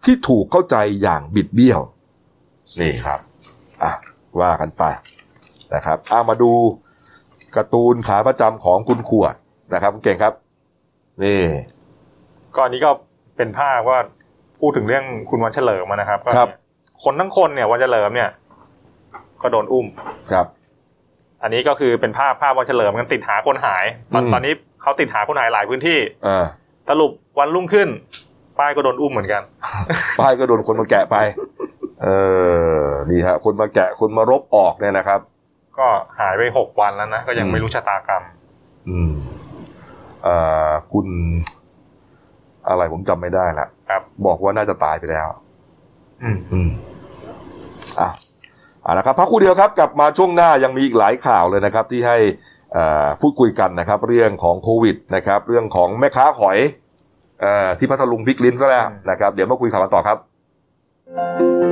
ที่ถูกเข้าใจอย่างบิดเบี้ยว นี่ครับอะว่ากันไปนะครับอะมาดูการ์ตูนขาประจำของคุณขวดนะครับคุณเก่งครับ นี่ก็อันนี้ก็เป็นภาพว่าพูดถึงเรื่องคุณวันเฉลิมอะนะครับก็ครับเนี่ยคนทั้งคนเนี่ยวันเฉลิมเนี่ย ก็โดนอุ้มครับ อันนี้ก็คือเป็นภาพภาพวันเฉลิมกันติดหาคนหาย ตอนอืมตอนนี้เขาติดหาคนหายหลายพื้นที่อ่าสรุปวันรุ่งขึ้น ป้ายก็โดนอุ้มเหมือนกัน ป้ายก็โดนคนมาแกะไป เออนี่ฮะคนมาแกะคนมารบออกเนี่ยนะครับ ก็หายไปหกวันแล้วนะก็ยังอืมไม่รู้ชะตากรรม อืมอ่าคุณอะไรผมจำไม่ได้ละครับ บอกว่าน่าจะตายไปแล้ว อืมอืมอะอ่านะครับพักครู่เดียวครับกลับมาช่วงหน้ายังมีอีกหลายข่าวเลยนะครับ ที่ให้อ่าพูดคุยกันนะครับ เรื่องของโควิดนะครับ เรื่องของแม่ค้าหอยเอ่อที่พัทลุงพลิกลิ้นซะแล้วนะครับ เดี๋ยวมาคุยข่าวกันต่อครับ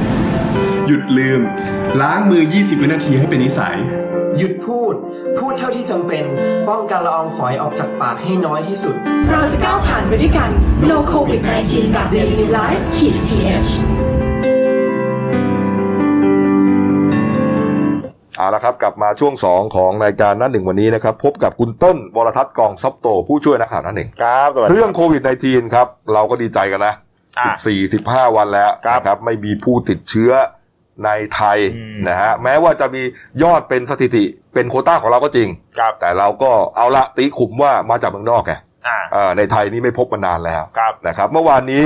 หยุดลืม ล้างมือ 20 วินาทีให้เป็นนิสัย หยุดพูด พูดเท่าที่จำเป็น ป้องกันละอองฝอยออกจากปากให้น้อยที่สุด เราจะก้าวผ่านไปด้วยกัน No COVID 19กับ Daily Life ขีด th เอาละครับ กลับมาช่วง 2 ของรายการหน้าหนึ่งวันนี้นะครับ พบกับคุณต้นวรทัศน์กองซับโต ผู้ช่วยนักข่าวหน้าหนึ่งครับสวัสดีเรื่องโควิด -19 ครับ เราก็ดีใจกันนะ อะ 14 15 วันแล้วครับนะครับ ไม่มีผู้ติดเชื้อ ในไทยอืมนะฮะแม้ว่าจะมียอดเป็นสถิติเป็นโควต้าของเราก็จริงครับแต่เราก็เอาละตีขุมว่ามาจากเมืองนอกไงอ่าเอ่อในไทยนี่ไม่พบมานานแล้วครับนะครับ เมื่อวานนี้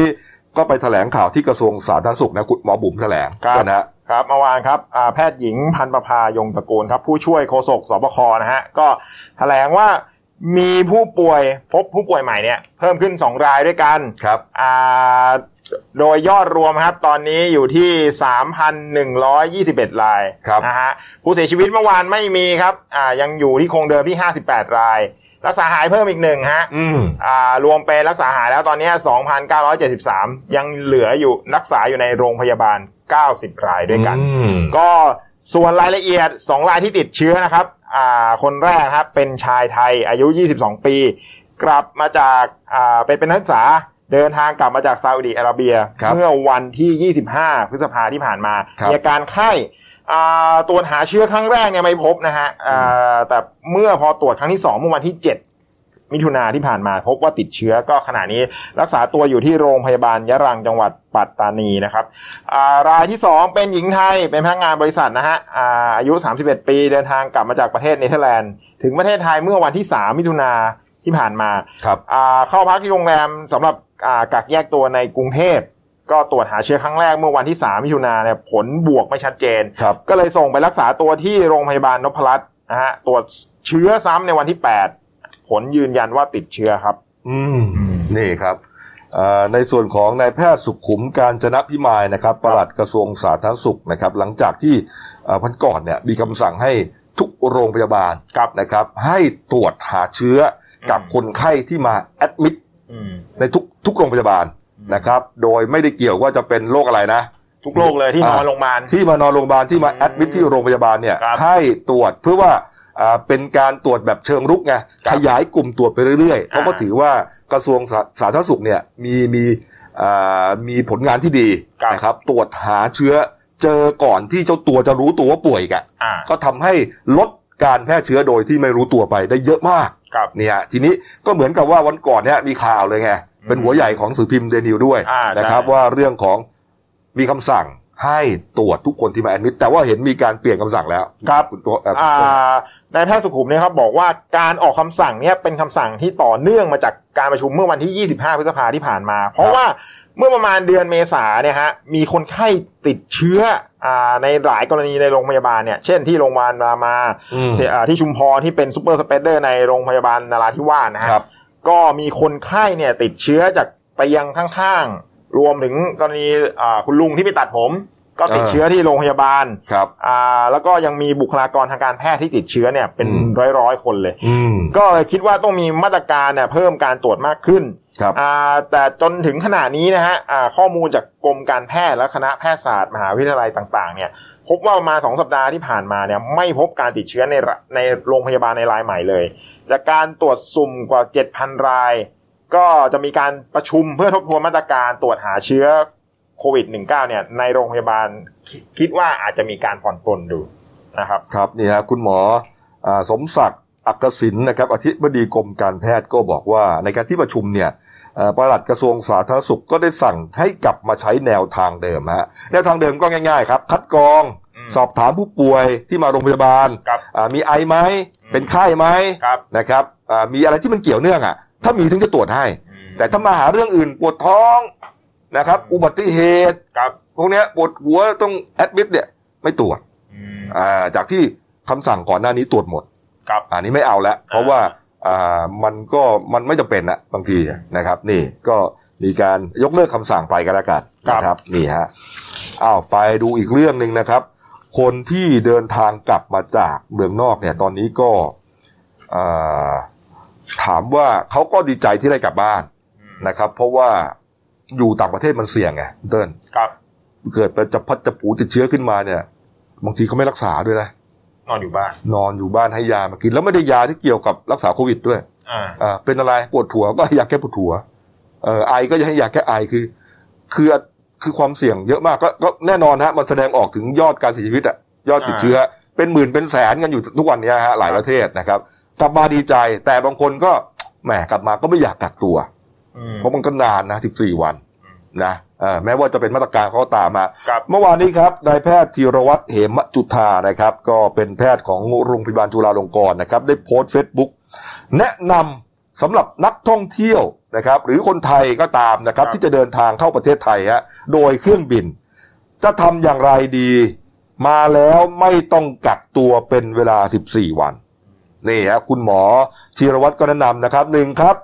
ก็ไปแถลงข่าวที่กระทรวงสาธารณสุขนะคุณหมอบุ๋มแถลงครับนะฮะครับเมื่อวานครับอ่าแพทย์หญิงพันประภายงตระกูลครับ ผู้ช่วยโฆษกสบคนะฮะก็แถลงว่ามีผู้ป่วยพบผู้ป่วยใหม่เนี่ยเพิ่มขึ้น 2 รายด้วยกันครับอ่า โดยยอดรวมครับ ตอนนี้อยู่ที่ 3,121 รายครับนะฮะผู้เสียชีวิตเมื่อวานไม่มีครับอ่ายังอยู่ที่คงเดิมที่ 58 ราย รักษาหายเพิ่มอีกหนึ่งฮะอืมอ่ารวมเป็นรักษาหายแล้วตอนนี้ 2,973 ยังเหลืออยู่รักษาอยู่ในโรงพยาบาล 90 รายด้วยกันอืมก็ส่วนรายละเอียด 2 รายที่ติดเชื้อนะครับอ่าคนแรกครับเป็นชายไทยอายุ 22 ปี กลับมาจากอ่าเป็นเป็นนักศึกษา เดินทางกลับมาจากซาอุดิอาระเบียครับเมื่อวันที่ 25 พฤษภาที่ผ่านมาครับมีอาการไข้อ่าตรวจหาเชื้อครั้งแรกเนี่ยไม่พบนะฮะอ่าแต่เมื่อพอตรวจครั้งที่ 2 เมื่อวันที่ 7 มิถุนาที่ผ่านมาพบว่าติดเชื้อก็ขณะนี้รักษาตัวอยู่ที่โรงพยาบาลยะรังจังหวัดปัตตานีนะครับอ่ารายที่ 2 เป็นหญิงไทยเป็นพนักงานบริษัทนะฮะอ่าอายุ 31 ปีเดินทางกลับมาจากประเทศเนเธอร์แลนด์ ถึงประเทศไทยเมื่อวันที่ 3 มิถุนา ที่ผ่านมาครับอ่าเข้าพักที่โรงแรมสำหรับอ่ากักแยกตัวในกรุงเทพก็ตรวจหาเชื้อครั้งแรกเมื่อวันที่ 3 มิถุนาเนี่ยผลบวกไม่ชัดเจนครับก็เลยส่งไปรักษาตัวที่โรงพยาบาลนพรัตน์นะฮะตรวจเชื้อซ้ำในวันที่ 8 ผลยืนยันว่าติดเชื้อครับ อืมนี่ครับเอ่อในส่วนของนายแพทย์สุขุมการจนะพิมายนะครับปลัดกระทรวงสาธารณสุขนะครับ หลังจากที่เอ่อวันก่อนเนี่ยมีคำสั่งให้ทุกโรงพยาบาลครับนะครับ ให้ตรวจหาเชื้อ กับอืมคนไข้ที่มาแอดมิดอืมในทุกทุกโรงพยาบาลนะครับ โดยไม่ได้เกี่ยวว่าจะเป็นโรคอะไรนะ ทุกโรคเลยที่นอนโรงพยาบาลที่มานอนโรงพยาบาลที่มาอืมแอดมิทที่โรงพยาบาลเนี่ยครับให้ตรวจเพื่อว่าอ่าเป็นการตรวจแบบเชิงรุกไงครับขยายกลุ่มตรวจไปเรื่อยๆเพราะอ่าก็ถือว่ากระทรวงสาสาธารณสุขเนี่ยมีมีอ่ามีผลงานที่ดีครับนะครับตรวจหาเชื้อเจอก่อนที่เจ้าตัวจะรู้ตัวว่าป่วยอีกันอ่าก็ทำให้ลด การแพร่เชื้อโดยที่ไม่รู้ตัวไปได้เยอะมากครับเนี่ยทีนี้ก็เหมือนกับว่าวันก่อนเนี่ยมีข่าวเลยไง เป็นหัวใหญ่ของสื่อพิมพ์เดนิวด้วยอ่านะครับใช่ว่าเรื่องของมีคำสั่งให้ตรวจทุกคนที่มาแอดมิดแต่ว่าเห็นมีการเปลี่ยนคำสั่งแล้วครับณตัวเอ่ออ่านายแพทย์สุขุมเนี่ยครับบอกว่าการออกคำสั่งเนี่ยเป็นคำสั่งที่ต่อเนื่องมาจากการประชุมเมื่อวันที่ 25 พฤษภาที่ผ่านมา เพราะว่า เมื่อประมาณเดือนเมษาเนี่ยฮะมีคนไข้ติดเชื้ออ่าในหลายกรณีในโรงพยาบาลเนี่ย เช่นที่โรงพยาบาลรามาอืมที่อ่าที่ชุมพรที่เป็น super spreader ในโรงพยาบาลนราธิวาสนะฮะครับ ก็มีคนไข้เนี่ยติดเชื้อจากไปยังข้างๆ รวมถึงกรณีอ่าคุณลุงที่ไปตัดผม ก็ติดเออเชื้อที่โรงพยาบาลครับอ่าแล้วก็ยังมีบุคลากรทางการแพทย์ที่ติดเชื้อเนี่ยเป็นอืมร้อยร้อยๆคนเลยอืมก็เลยคิดว่าต้องมีมาตรการเนี่ยเพิ่มการตรวจมากขึ้น ครับอ่าแต่จนถึงขณะนี้นะฮะอ่าข้อมูลจากกรมการแพทย์และคณะแพทยศาสตร์มหาวิทยาลัยต่างๆเนี่ยพบว่าประมาณสองสัปดาห์ที่ผ่านมาเนี่ยไม่พบการติดเชื้อในระในโรงพยาบาลในรายใหม่เลย จากการตรวจสุ่มกว่า 7,000 ราย ก็จะมีการประชุมเพื่อทบทวนมาตรการตรวจหาเชื้อโควิด -19 เนี่ยในโรงพยาบาลคิคิดว่าอาจจะมีการผ่อนปลนดูนะครับ ครับนี่ฮะคุณหมออาสมศักดิ์ อักษินนะครับอธิบดีกรมการแพทย์ก็บอกว่า ในการที่ประชุมเนี่ยเอ่อปลัดกระทรวงสาธารณสุขก็ได้สั่งให้กลับมาใช้แนวทางเดิมฮะแนวทางเดิมก็ง่ายๆครับ คัดกรองอืมสอบถามผู้ป่วยที่มาโรงพยาบาลครับอ่ามีไอไหมอืมเป็นไข้ไหมครับนะครับอ่ามีอะไรที่มันเกี่ยวเนื่องอะ ถ้ามีถึงจะตรวจให้อืมแต่ถ้ามาหาเรื่องอื่นปวดท้องนะครับ อุบัติเหตุครับพวกเนี้ยปวดหัวต้องแอดมิดเนี่ยไม่ตรวจอืมอ่าจากที่คำสั่งก่อนหน้านี้ตรวจหมด ครับอันนี้ไม่เอาแล้วเพราะว่าอ่ามันก็มันไม่จำเป็นอะบางทีนะครับ นี่ก็มีการยกเลิกคำสั่งไปกันแล้วกันครับนะครับนี่ฮะอ้าวไปดูอีกเรื่องหนึ่งนะครับ คนที่เดินทางกลับมาจากเมืองนอกเนี่ยตอนนี้ก็อ่าถามว่าเขาก็ดีใจที่ได้กลับบ้านนะครับ เพราะว่าอยู่ต่างประเทศมันเสี่ยงไงคุณเติ้ลครับเกิดไปจับพัดจับผูติดเชื้อขึ้นมาเนี่ย บางทีเขาไม่รักษาด้วยนะ นอนอยู่บ้าน นอนอยู่บ้านให้ยามากิน แล้วไม่ได้ยาที่เกี่ยวกับรักษาโควิดด้วยอ่าอ่าเป็นอะไรปวดหัวก็ให้ยาแก้ปวดหัวเอ่อไอก็จะให้ยาแก้ไอคือ คือคือความเสี่ยงเยอะมากก็ก็แน่นอนฮะมันแสดงออกถึงยอดการเสียชีวิตอะยอดติดเชื้อ เป็นหมื่นเป็นแสนกันอยู่ทุกวันเนี้ยฮะหลายประเทศนะครับ กลับมาดีใจแต่บางคนก็แหมกลับมาก็ไม่อยากกักตัวอืมเพราะมันก็นานนะ14วันอืม นะเอ่อแม้ว่าจะเป็นมาตรการเขาก็ตามมาครับเมื่อวานนี้ครับนายแพทย์ธีรวัตรเหมจุธานะครับ ก็เป็นแพทย์ของโรงพยาบาลจุฬาลงกรณ์นะครับ ได้โพสต์เฟซบุ๊กแนะนำสำหรับนักท่องเที่ยวนะครับ หรือคนไทยก็ตามนะครับครับ ที่จะเดินทางเข้าประเทศไทยฮะโดยเครื่องบิน จะทำอย่างไรดี มาแล้วไม่ต้องกักตัวเป็นเวลา 14 วันนี่ฮะคุณหมอธีรวัตรก็แนะนำนะครับหนึ่งครับ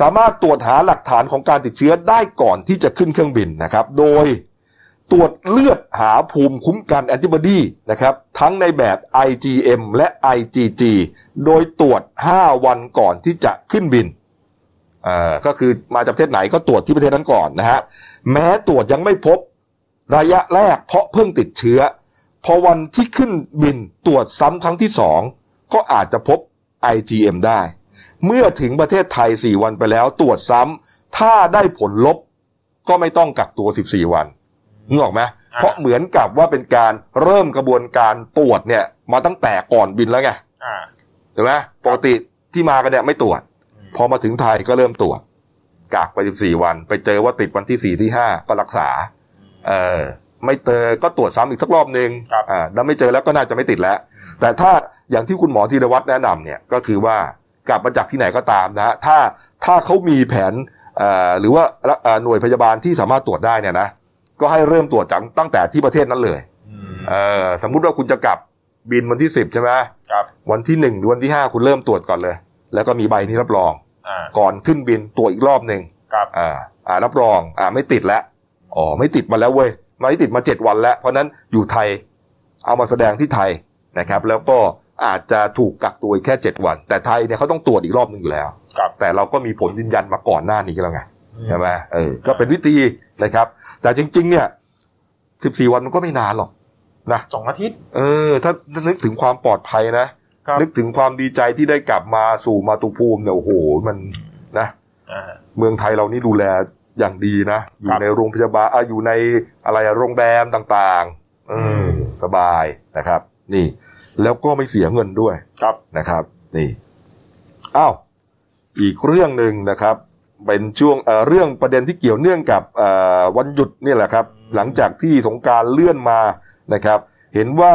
สามารถตรวจหาหลักฐานของการติดเชื้อได้ก่อนที่จะขึ้นเครื่องบินนะครับ โดยตรวจเลือดหาภูมิคุ้มกันแอนติบอดีนะครับ ทั้งในแบบ IgM และ IgG โดยตรวจ 5 วันก่อนที่จะขึ้นบินอ่าก็คือมาจากประเทศไหนก็ตรวจที่ประเทศนั้นก่อนนะฮะแม้ตรวจยังไม่พบระยะแรกเพราะเพิ่งติดเชื้อ พอวันที่ขึ้นบินตรวจซ้ำครั้งที่สองก็อาจจะพบ IgM ได้ เมื่อถึงประเทศไทย 4 วันไปแล้วตรวจซ้ำถ้าได้ผลลบก็ไม่ต้องกักตัว 14 วันนึกออกไหมเพราะเหมือนกับว่าเป็นการเริ่มกระบวนการตรวจเนี่ย มาตั้งแต่ก่อนบินแล้วไงอ่าเห็นไหมปกติที่มากันเนี่ยไม่ตรวจ พอมาถึงไทยก็เริ่มตรวจกักไป 14 วัน ไปเจอว่าติดวันที่ 4 ที่ 5 ก็รักษา เออไม่เจอก็ตรวจซ้ำอีกสักรอบหนึ่งครับอ่าแล้วไม่เจอแล้วก็น่าจะไม่ติดแล้ว แต่ถ้าอย่างที่คุณหมอธีรวัตรแนะนำเนี่ยก็คือว่า กลับมาจากที่ไหนก็ตามนะฮะถ้าถ้าเขามีแผนเอ่อหรือว่าเอ่อหน่วยพยาบาลที่สามารถตรวจได้เนี่ยนะก็ให้เริ่มตรวจจากตั้งแต่ที่ประเทศนั้นเลยอืมเออสมมุติว่าคุณจะกลับบินวันที่สิบใช่ไหมครับวันที่หนึ่งหรือวันที่ห้าคุณเริ่มตรวจก่อนเลย แล้วก็มีใบนี้รับรองอ่าก่อนขึ้นบินตรวจอีกรอบหนึ่งครับอ่าอ่ารับรองอ่าไม่ติดแล้วอ๋อไม่ติดมาแล้วเว้ยไม่ติดมาเจ็ดวันแล้ว เพราะฉะนั้นอยู่ไทยเอามาแสดงที่ไทยนะครับ แล้วก็ อาจจะถูกกักตัวอีกแค่เจ็ดวัน แต่ไทยเนี่ยเขาต้องตรวจอีกรอบหนึ่งอยู่แล้ว ครับ แต่เราก็มีผลยืนยันมาก่อนหน้านี้แล้วไงใช่ไหมเออก็เป็นวิธีนะครับ แต่จริง ๆ เนี่ย14วันมันก็ไม่นานหรอกนะสองอาทิตย์ เออ ถ้าถ้านึกถึงความปลอดภัยนะครับนึกถึงความดีใจที่ได้กลับมาสู่มาตุภูมิเนี่ยโอ้โหมันนะอ่าเมืองไทยเรานี่ดูแลอย่างดีนะอยู่ครับในโรงพยาบาลอะอยู่ในอะไรอะโรงแรมต่างๆเออสบายนะครับ นี่ แล้วก็ไม่เสียเงินด้วยครับนะครับ นี่อ้าวอีกเรื่องหนึ่งนะครับ เป็นช่วงเอ่อเรื่องประเด็นที่เกี่ยวเนื่องกับเอ่อวันหยุดนี่แหละครับ หลังจากที่สงกรารเลื่อนมานะครับ เห็นว่า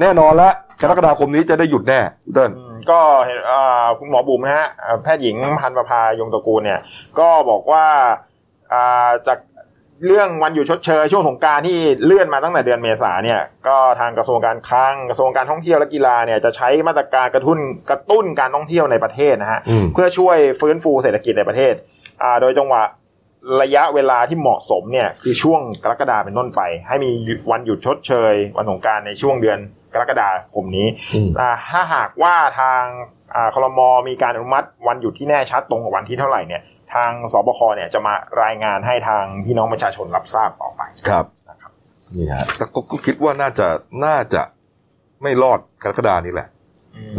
แน่นอนละกรกฎาคมนี้จะได้หยุดแน่เติ้ลอืมก็เห็นอ่าคุณหมอบุ๋มนะฮะอ่าแพทย์หญิงพันประภายงตระกูลเนี่ย ก็บอกว่าอ่าจาก เรื่องวันหยุดชดเชยช่วงสงกรารที่เลื่อนมาตั้งแต่เดือนเมษาเนี่ยก็ทางกระทรวงการคลังกระทรวงการท่องเที่ยวและกีฬาเนี่ยจะใช้มาตรการกระตุ้นกระตุ้นการท่องเที่ยวในประเทศนะฮะอืมเพื่อช่วยฟื้นฟูเศรษฐกิจในประเทศอ่าโดยจังหวะระยะเวลาที่เหมาะสมเนี่ยคือช่วงกรกฎาเป็นต้นไป ให้มีวันหยุดชดเชย วันสงกรารในช่วงเดือนกรกฎาคมนี้อืมอ่าถ้าหากว่าทางอ่าคลมมีการอนุมัติวันหยุดที่แน่ชัดตรงกับวันที่เท่าไหร่เนี่ย ทางสบคเนี่ยจะมารายงานให้ทางพี่น้องประชาชนรับทราบต่อไปครับนะครับนี่ฮะแต่ก็ก็คิดว่าน่าจะน่าจะไม่รอดกรกฎานี้แหละ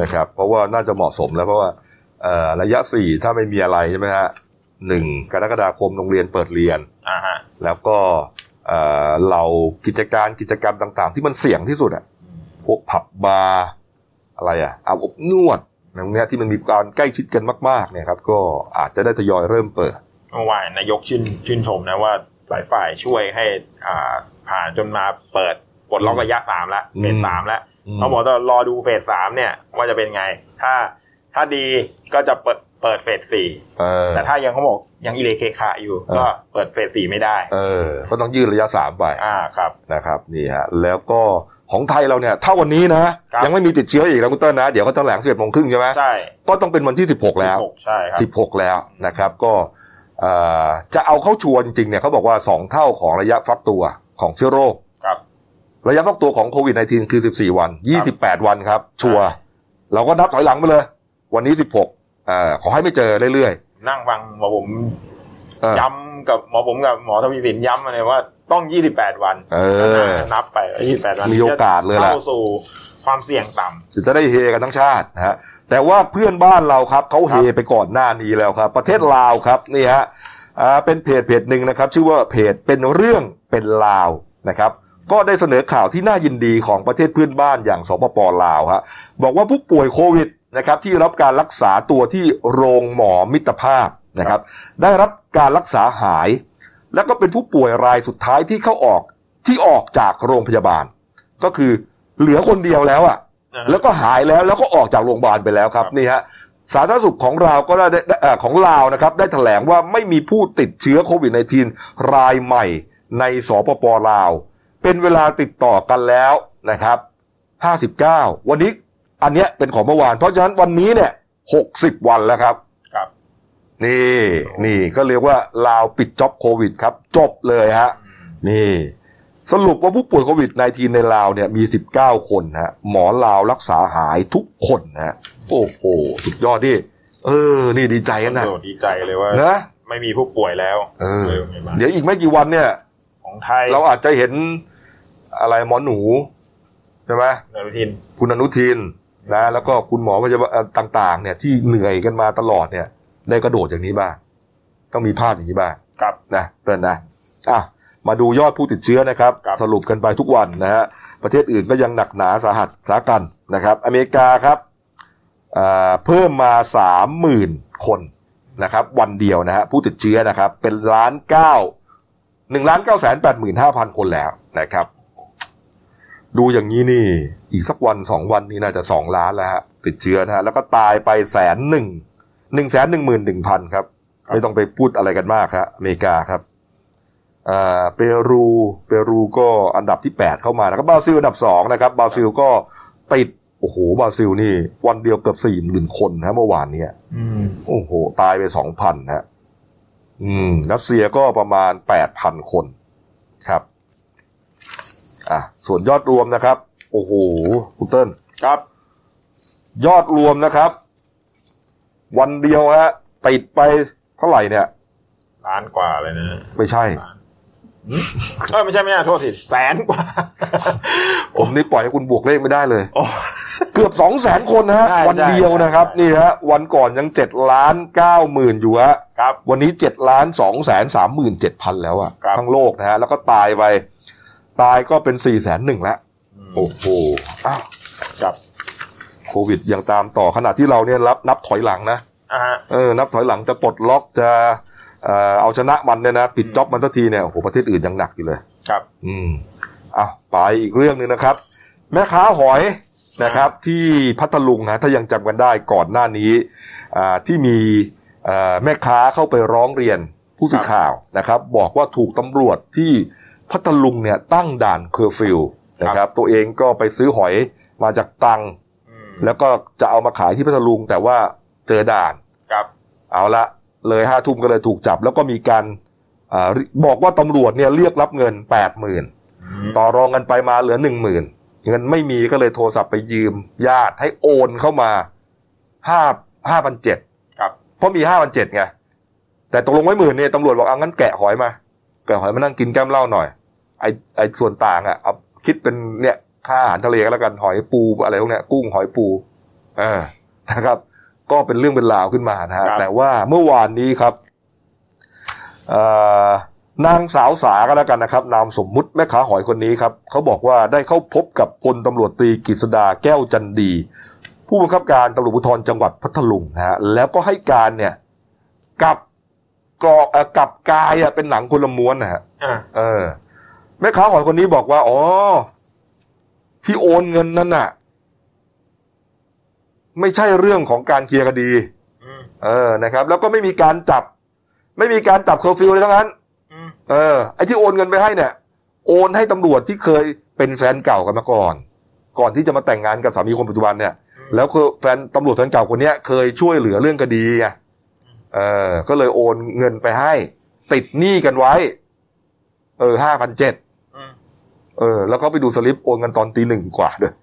นะครับ เพราะว่าน่าจะเหมาะสมแล้วเพราะว่าเอ่อระยะสี่ถ้าไม่มีอะไรใช่ไหมฮะหนึ่งกรกฎาคมโรงเรียนเปิดเรียนอ่าฮะแล้วก็เอ่อเรากิจการกิจกรรมต่าง ๆ ที่มันเสี่ยงที่สุดอะพวกผับบาร์อะไรอะอาบอบนวด อะไรพวกเนี้ยที่มันมีการใกล้ชิดกันมากๆเนี่ยครับ ก็อาจจะได้ทยอยเริ่มเปิดเมื่อวานนายกชื่นชื่นชมนะว่าหลายฝ่ายช่วยให้อ่าผ่านจนมาเปิดปลดล็อกระยะสามแล้วเฟสสามแล้วอืมเขาบอกจะรอดูเฟสสามเนี่ยว่าจะเป็นไง ถ้าถ้าดีก็จะเปิด เปิดเฟสสี่เออแต่ถ้ายังเขาบอกยังอิเลเคคาอยู่เออก็เปิดเฟสสี่ไม่ได้ เออ ก็ต้องยืดระยะสามไป อ่าครับนะครับนี่ฮะแล้วก็ของไทยเราเนี่ยถ้าวันนี้นะครับยังไม่มีติดเชื้ออีกนะคุณเติ้ลนะ เดี๋ยวก็จะแถลงสิบโมงครึ่งใช่ไหมใช่ก็ต้องเป็นวันที่16แล้ว16ใช่ครับ16แล้วนะครับก็เอ่อจะเอาเข้าชัวร์จริงๆเนี่ยเขาบอกว่า2เท่าของระยะฟักตัวของเชื้อโรคครับ ระยะฟักตัวของโควิด -19 คือ 14 วัน 28 วันครับ ชัวร์เราก็นับถอยหลังไปเลย วันนี้ 16 อ่าขอให้ไม่เจอเรื่อยนั่งฟังหมอผมๆเออย้ำกับหมอผมกับหมอทวีสินย้ำมาเลยว่าต้อง 28 วันเออนับไป 28 วันมีโอกาสเลยล่ะเข้าสู่ความเสี่ยงต่ำจะได้เฮกันทั้งชาตินะฮะแต่ว่าเพื่อนบ้านเราครับเขาเฮไปก่อนหน้านี้แล้วครับ ประเทศลาวครับนี่ฮะอ่าเป็นเพจเพจหนึ่งนะครับ ชื่อว่าเพจเป็นเรื่องเป็นลาวนะครับก็ได้เสนอข่าวที่น่ายินดีของประเทศเพื่อนบ้านอย่างสปปลาวฮะบอกว่าผู้ป่วยโควิด นะครับที่รับการรักษาตัวที่โรงหมอมิตรภาพนะครับ ได้รับการรักษาหาย แล้วก็เป็นผู้ป่วยรายสุดท้ายที่เข้าออกที่ออกจากโรงพยาบาล ก็คือเหลือคนเดียวแล้วอะนะฮะแล้วก็หายแล้วแล้วก็ออกจากโรงพยาบาลไปแล้วครับครับนี่ฮะสาธารณสุขของเราก็ได้ได้เอ่อของลาวนะครับ ได้แถลงว่าไม่มีผู้ติดเชื้อโควิด -19 รายใหม่ในสปปลาว เป็นเวลาติดต่อกันแล้วนะครับ 59 วันนี้ อันเนี้ยเป็นของเมื่อวาน เพราะฉะนั้นวันนี้เนี่ย60วันแล้วครับ ครับ นี่นี่ก็เรียกว่าลาวปิดจ็อบโควิดครับ จบเลยฮะ นี่ สรุปว่าผู้ป่วยโควิด -19 ในลาวเนี่ยมี 19 คนฮะ หมอลาวรักษาหายทุกคนฮะ โอ้โห สุดยอดดิ เออ นี่ดีใจกันนะโอ้ดีใจเลยว่านะไม่มีผู้ป่วยแล้ว เออในโรงพยาบาลเดี๋ยวอีกไม่กี่วันเนี่ย ของไทย เราอาจจะเห็นอะไรหมอหนูใช่ไหมนรุทิน คุณอนุทิน นะแล้วก็คุณหมอพยาบาลเอ่อต่าง ๆ เนี่ยที่เหนื่อยกันมาตลอดเนี่ย ได้กระโดดอย่างนี้บ้างต้องมีภาพอย่างนี้บ้างครับนะเตือนนะอะมาดูยอดผู้ติดเชื้อนะครับครับสรุปกันไปทุกวันนะฮะประเทศอื่นก็ยังหนักหนาสาหัสสากันนะครับ อเมริกาครับอ่าเพิ่มมาสามหมื่นคนนะครับ วันเดียวนะฮะผู้ติดเชื้อนะครับ เป็นล้านเก้าหนึ่งล้านเก้าแสนแปดหมื่นห้าพันคนแล้วนะครับ ดูอย่างนี้นี่ อีกสักวันสองวันนี้น่าจะสองล้านแล้วฮะติดเชื้อนะฮะแล้วก็ตายไปแสนหนึ่งหนึ่งแสนหนึ่งหมื่นหนึ่งพันครับ ไม่ต้องไปพูดอะไรกันมากครับอเมริกาครับอ่าเปรูเปรูก็อันดับที่8เข้ามานะครับบราซิลอันดับ2นะครับบราซิลก็ติดโอ้โหบราซิลนี่ วันเดียวเกือบสี่หมื่นคนนะเมื่อวานเนี้ยอืมโอ้โห ตายไปสองพันฮะ อืมรัสเซียก็ประมาณแปดพันคน ครับ อะส่วนยอดรวมนะครับ โอ้โหคุณเติ้ลครับ ยอดรวมนะครับ วันเดียวฮะติดไปเท่าไหร่เนี่ย ล้านกว่าเลยนะไม่ใช่เออไม่ใช่ไม่ใช่โทษทีแสนกว่า ผมนี่ปล่อยให้คุณบวกเลขไม่ได้เลยโอ้เกือบสองแสนคนนะฮะใช่วันเดียวนะครับใช่นี่ฮะ วันก่อนยังเจ็ดล้านเก้าหมื่นอยู่ฮะครับ วันนี้เจ็ดล้านสองแสนสามหมื่นเจ็ดพันแล้วอะครับทั้งโลกนะฮะ แล้วก็ตายไป ตายก็เป็นสี่แสนหนึ่งแล้วโอ้โหอ้าวครับโควิดยังตามต่อขณะที่เราเนี่ยรับนับถอยหลังนะอ่าฮะเออ นับถอยหลังจะปลดล็อกจะเอ่อเอาชนะมันเนี่ยนะปิดจ็อบมันทันทีเนี่ยโอ้โหประเทศอื่นยังหนักอยู่เลย ครับ อืมอ้าวไปอีกเรื่องหนึ่งนะครับ แม่ค้าหอยนะครับ ที่พัทลุงนะถ้ายังจำกันได้ก่อนหน้านี้อ่าที่มีเอ่อแม่ค้าเข้าไปร้องเรียนผู้สื่อข่าวนะครับ บอกว่าถูกตำรวจที่ พัทลุงเนี่ยตั้งด่านเคอร์ฟิวนะครับ ตัวเองก็ไปซื้อหอยมาจากตรังอืมแล้วก็จะเอามาขายที่พัทลุง แต่ว่าเจอด่านครับ เอาละเลยห้าทุ่มก็เลยถูกจับ แล้วก็มีการอาบอกว่าตำรวจเนี่ยเรียกรับเงินแปดหมื่นต่อรองกันไปมาเหลือหนึ่งหมื่นเงินไม่มีก็เลยโทรศัพท์ไปยืม ญาติให้โอนเข้ามาห้าห้าพันเจ็ดครับเพราะมีห้าพันเจ็ดไงแต่ตกลงไว้หมื่นเนี่ยตำรวจบอกเอางั้นแกะหอยมาแกะหอยมานั่งกินแก้มเหล้าหน่อย ไอไอส่วนต่างอะเอาคิดเป็นเนี่ยค่าอาหารทะเลก็แล้วกันหอยปูอะไรพวกเนี้ยกุ้งหอยปูเออนะครับ ก็เป็นเรื่องเป็นราวขึ้นมานะฮะครับแต่ว่าเมื่อวานนี้ครับเอ่อนางสาวสาก็แล้วกันนะครับ นามสมมุติแม่ค้าหอยคนนี้ครับเขาบอกว่าได้เข้าพบกับพลตำรวจตรีกฤษดาแก้วจันดี ผู้บังคับการตำรวจภูธรจังหวัดพัทลุงนะฮะแล้วก็ให้การเนี่ยกับกรอกเอ่อกับกายอะเป็นหนังคนละม้วนนะฮะอ่าเออ แม่ค้าหอยคนนี้บอกว่า อ๋อ ที่โอนเงินนั่นน่ะ ไม่ใช่เรื่องของการเคลียร์คดีอืมเออนะครับ แล้วก็ไม่มีการจับ ไม่มีการจับเคอร์ฟิวเลยทั้งนั้นอืมเออไอ้ที่โอนเงินไปให้เนี่ย โอนให้ตำรวจที่เคยเป็นแฟนเก่ากันมาก่อน ก่อนที่จะมาแต่งงานกับสามีคนปัจจุบันเนี่ย แล้วคือแฟนตำรวจแฟนเก่าคนเนี้ยเคยช่วยเหลือเรื่องคดีไงเออ ก็เลยโอนเงินไปให้ ติดหนี้กันไว้ เออห้าพันเจ็ดอืม เออแล้วก็ไปดูสลิปโอนกันตอนตีหนึ่งกว่าด้วย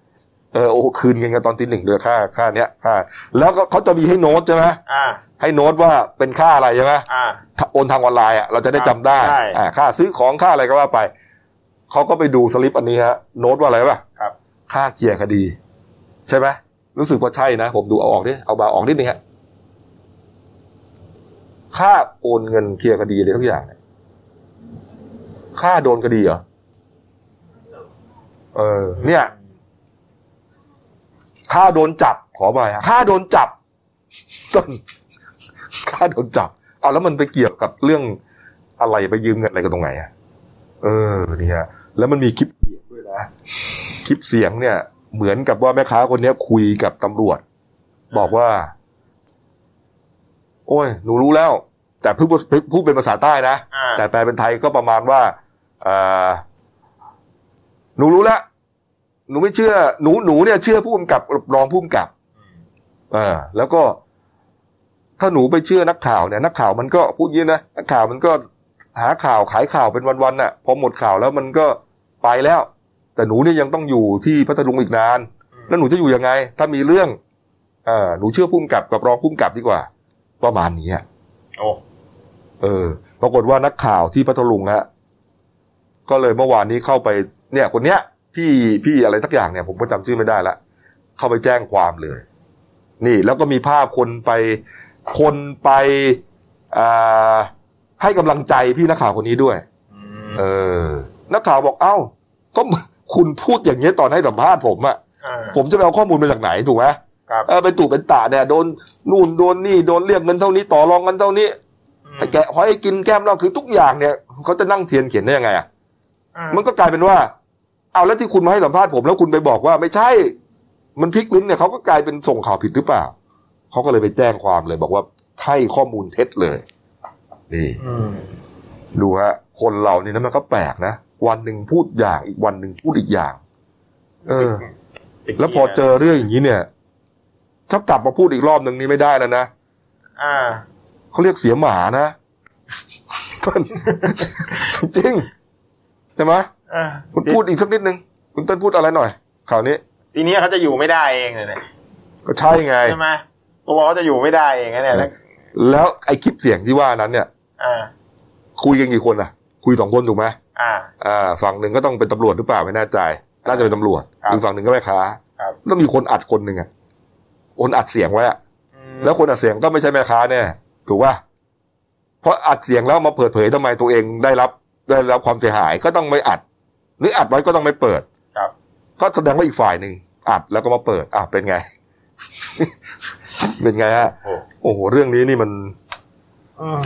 เออโอ้คืนเงินกันตอนตีหนึ่งด้วยค่าค่าเนี้ยค่า แล้วก็เขาจะมีให้โน้ตใช่ไหมอ่าให้โน้ตว่าเป็นค่าอะไรใช่ไหมอ่าถ้าโอนทางออนไลน์อะเราจะได้จำได้ใช่อ่าค่าซื้อของค่าอะไรก็ว่าไปเขาก็ไปดูสลิปอันนี้ฮะ โน้ตว่าอะไรป่ะครับ ค่าเคลียร์คดี ใช่ไหมรู้สึกว่าใช่นะ ผมดูเอาออกดิเอาบาร์ออกนิดนึงฮะค่าโอนเงินเคลียร์คดีอะไรทุกอย่างเนี่ยค่าโดนคดีเหรอ เออ เนี่ย ค่าโดนจับขอไปค่าโดนจับต้นค่าโดนจับเอาแล้วมันไปเกี่ยวกับเรื่องอะไรไปยืมเงินอะไรกันตรงไหนอะเออนี่ฮะแล้วมันมีคลิปเสียงด้วยนะคลิปเสียงเนี่ย เหมือนกับว่าแม่ค้าคนเนี้ยคุยกับตำรวจ บอกว่า โอ้ย หนูรู้แล้ว แต่พูดพูดเป็นภาษาใต้นะอ่าแต่แปลเป็นไทยก็ประมาณว่าเอ่อหนูรู้แล้ว หนูไม่เชื่อ หนูหนูเนี่ยเชื่อผู้กำกับรองผู้กำกับเออแล้วก็ถ้าหนูไปเชื่อนักข่าวเนี่ยนักข่าวมันก็พูดอยางนี้นะนักข่าวมันก็หาข่าวขายข่าวเป็นวันๆน่ะพอหมดข่าวแล้วมันก็ไปแล้ว แต่หนูเนี่ยยังต้องอยู่ที่พัทลุงอีกนาน แล้วหนูจะอยู่ยังไง ถ้ามีเรื่องเออหนูเชื่อผู้กำกับกับรองผู้กำกับดีกว่าประมาณนี้อะโอ้เออ ปรากฏว่านักข่าวที่พัทลุงฮะก็เลยเมื่อวานนี้เข้าไป เนี่ย คนเนี้ย พี่พี่อะไรสักอย่างเนี่ย ผมก็จำชื่อไม่ได้ละเข้าไปแจ้งความเลย นี่แล้วก็มีภาพคนไปคนไปอ่าให้กำลังใจพี่นักข่าวคนนี้ด้วยอืมเออ นักข่าวบอกเอ้า ก็คุณพูดอย่างเงี้ยตอนให้สัมภาษณ์ผมอะอ่าผมจะไปเอาข้อมูลมาจากไหนถูกไหมครับเออไปตู่เป็นตาเนี่ยโดนนู่นโดนนี่โดนเรียกเงินเท่านี้ต่อรองกันเท่านี้ไอ้แกะหอยไอ้กินแก้มเราคือทุกอย่างเนี่ยเขาจะนั่งเทียนเขียนได้ยังไงอะอ่ามันก็กลายเป็นว่า เอาแล้วที่คุณมาให้สัมภาษณ์ผมแล้วคุณไปบอกว่าไม่ใช่ มันพลิกลิ้นเนี่ยเขาก็กลายเป็นส่งข่าวผิดหรือเปล่าเขาก็เลยไปแจ้งความเลย บอกว่าให้ข้อมูลเท็จเลย นี่อืมดูฮะคนเรานี่นะมันก็แปลกนะวันหนึ่งพูดอย่างอีกวันหนึ่งพูดอีกอย่าง เออ แล้วพอเจอเรื่องอย่างนี้เนี่ยถ้ากลับมาพูดอีกรอบหนึ่งนี่ไม่ได้แล้วนะอ่าเขาเรียกเสียหมานะต้นจริงใช่ไหมอ่า คุณพูดอีกสักนิดนึงคุณต้นพูดอะไรหน่อยข่าวนี้ ทีนี้เขาจะอยู่ไม่ได้เองเลยเนี่ยก็ใช่ไงใช่ไหมตัวเขาจะอยู่ไม่ได้เองนะเนี่ยแล้วแล้วไอ้คลิปเสียงที่ว่านั้นเนี่ยอ่าคุยกันกี่คนอะ คุยสองคนถูกไหมอ่า อ่า ฝั่งหนึ่งก็ต้องเป็นตำรวจหรือเปล่าไม่แน่ใจ น่าจะเป็นตำรวจครับอีกฝั่งหนึ่งก็แม่ค้าครับต้องมีคนอัดคนหนึ่งอะคนอัดเสียงไว้อะอืมแล้วคนอัดเสียงก็ไม่ใช่แม่ค้าแน่ถูกป่ะเพราะอัดเสียงแล้วมาเปิดเผยทำไมตัวเองได้รับได้รับความเสียหายก็ต้องไม่อัด หรืออัดไว้ก็ต้องไม่เปิดครับ ก็แสดงว่าอีกฝ่ายหนึ่งอัดแล้วก็มาเปิดอะเป็นไง เป็นไงฮะโอ้โอ้โหเรื่องนี้นี่มันอืม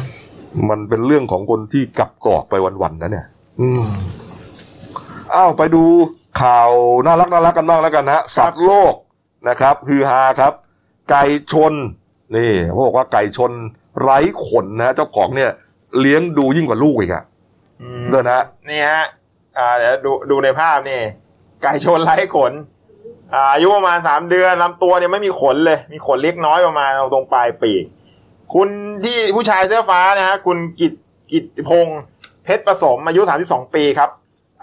มันเป็นเรื่องของคนที่กลับกรอกไปวันๆนะเนี่ยอืมอ้าวไปดูข่าวน่ารักน่ารักกันบ้างแล้วกันนะสัตว์โลกนะครับฮือฮาครับ ไก่ชน นี่เขาบอกว่าไก่ชนไร้ขนนะเจ้าของเนี่ย เลี้ยงดูยิ่งกว่าลูกอีกอะอืมเดินนะนี่ฮะ อ่าเดี๋ยวดูดูในภาพนี่ ไก่ชนไร้ขนอ่าอายุประมาณสามเดือนลำตัวเนี่ยไม่มีขนเลย มีขนเล็กน้อยประมาณตรงปลายปีกคุณที่ผู้ชายเสื้อฟ้านะฮะคุณกิตกิตพงษ์เพชรผสมอายุ 32 ปีครับ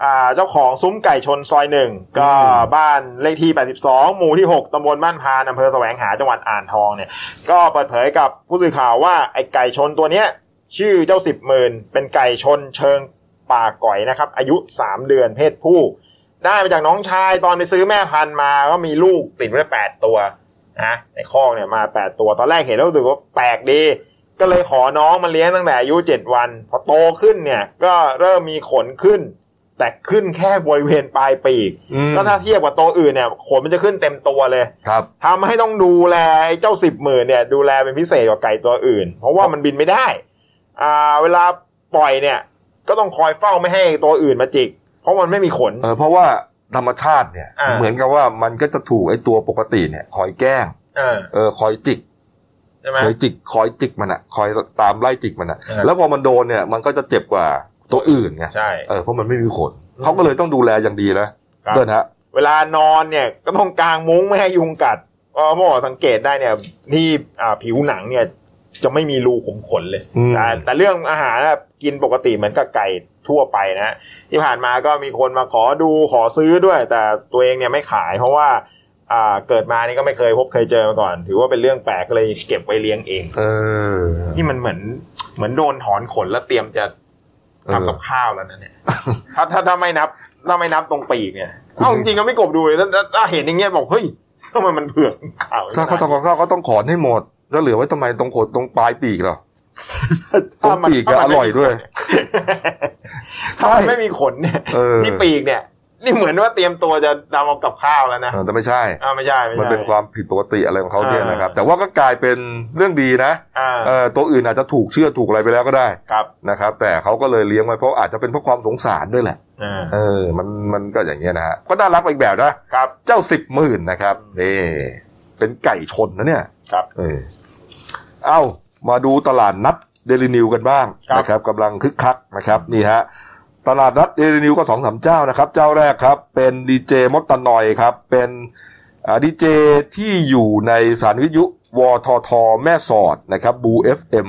อ่าเจ้าของซุ้มไก่ชนซอยหนึ่งก็บ้านเลขที่ 82 หมู่ที่ 6ตำบลบ้านพานอำเภอแสวงหาจังหวัดอ่างทองเนี่ย ก็เปิดเผยกับผู้สื่อข่าวว่าไอ้ไก่ชนตัวเนี้ย ชื่อเจ้าสิบหมื่นเป็นไก่ชนเชิง ป่าก่อยนะครับ อายุ 3 เดือนเพศผู้ ได้มาจากน้องชายตอนไปซื้อแม่พันธุ์มาก็มีลูกติดไว้แปดตัวนะในคอกเนี่ยมาแปดตัว ตอนแรกเห็นแล้วรู้สึกว่าแปลกดี ก็เลยขอน้องมาเลี้ยงตั้งแต่อายุเจ็ดวัน พอโตขึ้นเนี่ยก็เริ่มมีขนขึ้น แต่ขึ้นแค่บริเวณปลายปีกอืมก็ถ้าเทียบกับตัวอื่นเนี่ยขนมันจะขึ้นเต็มตัวเลย ครับทำให้ต้องดูแลไอ้เจ้าสิบหมื่นเนี่ยดูแลเป็นพิเศษกว่าไก่ตัวอื่น เพราะว่ามันบินไม่ได้ อ่าเวลาปล่อยเนี่ย ก็ต้องคอยเฝ้าไม่ให้ตัวอื่นมาจิก เพราะมันไม่มีขน เออเพราะว่าธรรมชาติเนี่ย อ่า เหมือนกับว่ามันก็จะถูกไอ้ตัวปกติเนี่ย คอยแกล้งเออเออคอยจิก ใช่ไหม คอยจิกคอยจิกมันอะคอยตามไล่จิกมันอะเออแล้วพอมันโดนเนี่ย มันก็จะเจ็บกว่าตัวอื่นไงใช่ เออเพราะมันไม่มีขนเขาก็เลยต้องดูแลอย่างดีนะครับ เดินฮะ เวลานอนเนี่ยก็ต้องกางมุ้งไม่ให้ยุงกัดเพราะหมอสังเกตได้เนี่ยที่อ่าผิวหนังเนี่ย จะไม่มีรูขุมขนเลยอืมแต่แต่เรื่องอาหารนะกินปกติเหมือนกับไก่ทั่วไปนะที่ผ่านมาก็มีคนมาขอดูขอซื้อด้วย แต่ตัวเองเนี่ยไม่ขายเพราะว่าอ่าเกิดมานี่ก็ไม่เคยพบเคยเจอมาก่อน ถือว่าเป็นเรื่องแปลกก็เลยเก็บไว้เลี้ยงเองเออนี่มันเหมือนเหมือนโดนถอนขนแล้วเตรียมจะเออทำกับข้าวแล้วนะเนี่ยถ้าถ้าถ้าไม่นับถ้าไม่นับตรงปีกเนี่ยเอาจริงๆก็ไม่กบดูเลยถ้าถ้าถ้าเห็นอย่างเงี้ยบอกเฮ้ยทำไมมันเผือกขาวถ้าเขาทำกับข้าวเขาต้องขอนให้หมด แล้วเหลือไว้ทำไมตรงโขดตรงปลายปีกเหรอตรงปีกก็อร่อยด้วย ถ้ามันไม่มีขนเนี่ยเออที่ปีกเนี่ยนี่เหมือนว่าเตรียมตัวจะทำเอากับข้าวแล้วนะเออแต่ไม่ใช่อ่าไม่ใช่ไม่ใช่ มันเป็นความผิดปกติอะไรของเขาเนี่ยอ่านนะครับ แต่ว่าก็กลายเป็นเรื่องดีนะอ่าเออตัวอื่นอาจจะถูกเชื่อถูกอะไรไปแล้วก็ได้ครับนะครับ แต่เขาก็เลยเลี้ยงไว้เพราะอาจจะเป็นเพราะความสงสารด้วยแหละอ่าเออ มันมันก็อย่างเงี้ยนะฮะก็น่ารักไปอีกแบบนะครับเจ้าสิบหมื่นนะครับนี่เป็นไก่ชนนะเนี่ยครับเออ เอ้ามาดูตลาดนัดเดลินิวกันบ้างครับนะครับกำลังคึกคักนะครับนี่ฮะตลาดนัดเดลินิวก็สองสามเจ้านะครับ เจ้าแรกครับ เป็นดีเจมดตะนอยครับ เป็นดีเจที่อยู่ในสถารวิทยุวทท แม่สอดนะครับบู FM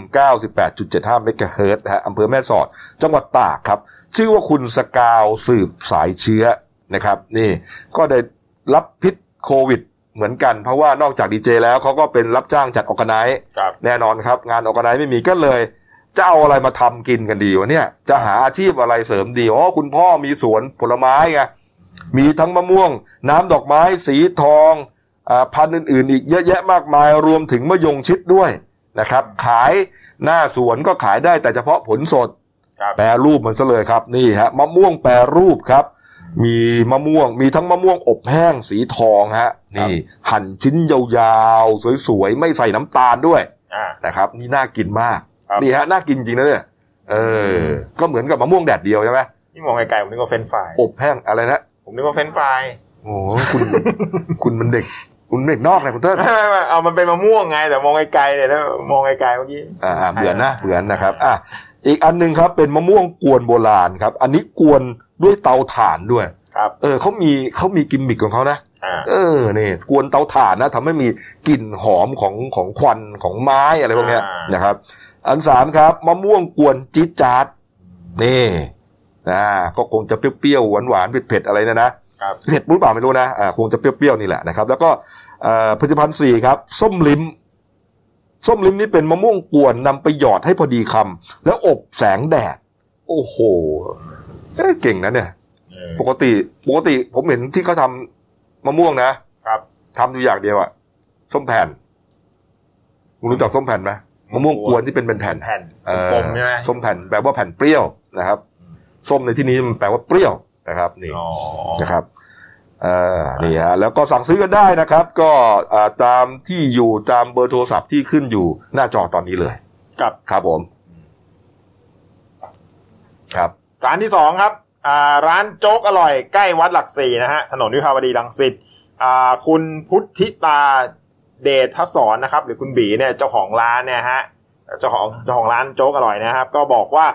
98.75เมกะเฮิรตซ์นะฮะอำเภอแม่สอด จังหวัดตากครับ ชื่อว่าคุณสกาวสืบสายเชื้อนะครับ นี่ก็ได้รับพิษโควิด เหมือนกันเพราะว่านอกจากดีเจแล้วเขาก็เป็นรับจ้างจัดออกไนครับแน่นอนครับ งานออกไนไม่มีก็เลยจะเอาอะไรมาทำกินกันดีวะเนี่ยจะหาอาชีพอะไรเสริมดีอ๋อคุณพ่อมีสวนผลไม้ไงมีทั้งมะม่วง น้ำดอกไม้ สีทองอาพันธุ์อื่น ๆ อีกเยอะแยะมากมายรวมถึงมะยงชิดด้วยนะครับ ขายหน้าสวนก็ขายได้แต่เฉพาะผลสดครับแปรรูปมันซะเลยครับนี่ฮะมะม่วงแปรรูปครับ มีมะม่วง มีทั้งมะม่วงอบแห้งสีทองฮะ นี่ หั่นชิ้นยาวๆ สวยๆ ไม่ใส่น้ำตาลด้วยอ่านะครับ นี่น่ากินมากครับนี่ฮะ น่ากินจริงนะเนี่ย เออ ก็เหมือนกับมะม่วงแดดเดียวใช่ไหมนี่มองไกลๆผมนึกว่าเฟรนช์ฟราย อบแห้งอะไรนะ ผมนึกว่าเฟรนช์ฟรายโอ้โหคุณ คุณมันเด็ก คุณเด็กนอกนะคุณเติ้ลไม่ไม่ไม่เอามันเป็นมะม่วงไง แต่มองไกลๆเนี่ยนะมองไกลๆเมื่อกี้ อ่าอ่าเบือนนะเบือนนะครับ อะอีกอันหนึงครับ เป็นมะม่วงกวนโบราณครับ อันนี้กวน ด้วยเตาถ่านด้วยครับ เออเขามีเขามีกิมมิคของเขานะอ่าเออนี่กวนเตาถ่านนะทำให้มีกลิ่นหอมของของควันของไม้อะไรพวกเนี้ยอ่านนะครับ อันสามครับมะม่วงกวนจี๊ดจ๊าดนี่นะก็คงจะเปรี้ยวๆหวานๆเผ็ดๆอะไรเนะนะครับเผ็ดหรือเปล่าไม่รู้นะอ่าคงจะเปรี้ยวๆนี่แหละนะครับ แล้วก็เอ่อผลิตภัณฑ์สี่ครับ ส้มลิ้ม ส้มลิ้มนี่เป็นมะม่วงกวนนำไปหยอดให้พอดีคำแล้วอบแสงแดด โอ้โห เอ้ยเก่งนะเนี่ยเออปกติปกติผมเห็นที่เขาทำมะม่วงนะครับทำอยู่อย่างเดียวอะส้มแผ่นคุณรู้จักส้มแผ่นไหมมะม่วงกวนที่เป็นเป็นแผ่นแผ่นเอ่อกลมๆใช่ไหมส้มแผ่นแปลว่าแผ่นเปรี้ยวนะครับ ส้มในที่นี้มันแปลว่าเปรี้ยวนะครับ นี่อ๋อนะครับเอ่อนี่ฮะแล้วก็สั่งซื้อกันได้นะครับ ก็เอ่อตามที่อยู่ตามเบอร์โทรศัพท์ที่ขึ้นอยู่หน้าจอตอนนี้เลยกับครับผม ครับ ร้านที่สองครับอ่าร้านโจ๊กอร่อยใกล้วัดหลักสี่นะฮะถนนวิภาวดีรังสิตอ่าคุณพุทธิตาเดชทศรนะครับ หรือคุณบีเนี่ยเจ้าของร้านเนี่ยฮะเจ้าของเจ้าของร้านโจ๊กอร่อยนะครับ ก็บอกว่า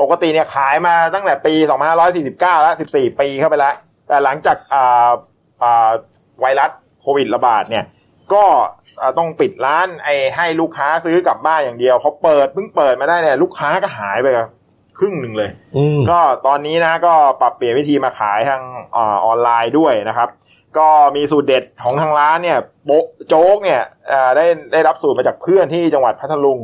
ปกติเนี่ยขายมาตั้งแต่ปี 2549 แล้ว 14 ปีเข้าไปแล้ว แต่หลังจากอ่าอ่าไวรัสโควิดระบาดเนี่ยก็ต้องปิดร้านไอ้ให้ลูกค้าซื้อกลับบ้านอย่างเดียวพอเปิดเพิ่งเปิดมาได้เนี่ยลูกค้าก็หายไปกับ ครึ่งหนึ่งเลยอืมก็ตอนนี้นะก็ปรับเปลี่ยนวิธีมาขายทางอาออนไลน์ด้วยนะครับ ก็มีสูตรเด็ดของทางร้านเนี่ยโบ๊ะโจ๊กเนี่ยอ่าได้ได้รับสูตรมาจากเพื่อนที่จังหวัดพัทลุง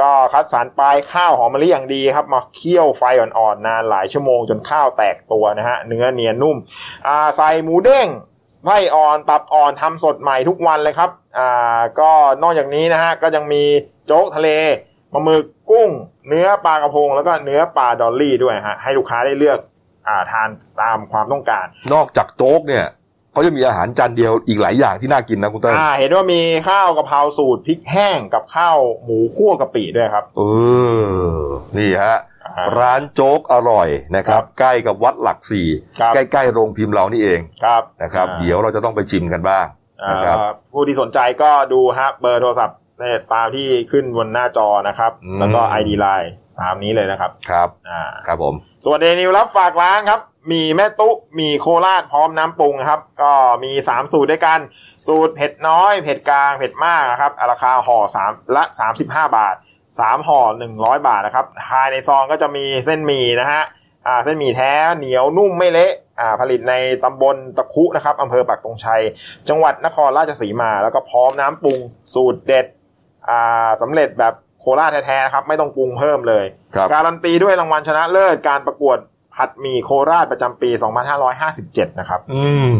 ก็คัดสรรปลายข้าวหอมมะลิอย่างดีครับ มาเคี่ยวไฟอ่อนๆนานหลายชั่วโมงจนข้าวแตกตัวนะฮะเนื้อเนียนนุ่มอ่าใส่หมูเด้งไส้อ่อนตับอ่อนทำสดใหม่ทุกวันเลยครับอ่าก็นอกจากนี้นะฮะก็ยังมีโจ๊กทะเล ปลาหมึกกุ้ง เนื้อปลากระพง แล้วก็เนื้อปลาดอลลี่ด้วยฮะให้ลูกค้าได้เลือกอ่าทานตามความต้องการ นอกจากโจ๊กเนี่ยเขาจะมีอาหารจานเดียวอีกหลายอย่างที่น่ากินนะคุณเต้ยอ่า เห็นว่ามีข้าวกะเพราสูตรพริกแห้งกับข้าวหมูคั่วกะปิด้วยครับ เออ นี่ฮะอ่าร้านโจ๊กอร่อยนะครับ ใกล้กับวัดหลักสี่ครับใกล้ๆโรงพิมพ์เรานี่เองครับนะครับอ่าเดี๋ยวเราจะต้องไปชิมกันบ้างอ่านะครับผู้ที่สนใจก็ดูฮะเบอร์โทรศัพท์เนี่ย ตามที่ขึ้นบนหน้าจอนะครับอืมแล้วก็ ID Line ตามนี้เลยนะครับครับอ่าครับผม ส่วนเดนิวรับฝากร้านครับมีแม่ตุ๊มีโคราชพร้อมน้ำปรุงนะครับ ก็มี 3 สูตรด้วยกัน สูตรเผ็ดน้อย เผ็ดกลาง เผ็ดมากนะครับราคาห่อ3ละ 35 บาท 3ห่อ100 บาทนะครับภายในซองก็จะมีเส้นหมี่นะฮะอ่าเส้นหมี่แท้เหนียวนุ่มไม่เละอ่าผลิตในตำบลตะคุนะครับอำเภอปักตงชัย จังหวัดนครราชสีมา แล้วก็พร้อมน้ำปรุงสูตรเด็ดอ่า สำเร็จแบบโคราชแท้ๆนะครับ ไม่ต้องปรุงเพิ่มเลยครับการันตีด้วยรางวัลชนะเลิศการประกวดผัดหมี่โคราชประจำปี 2557 นะครับ อืม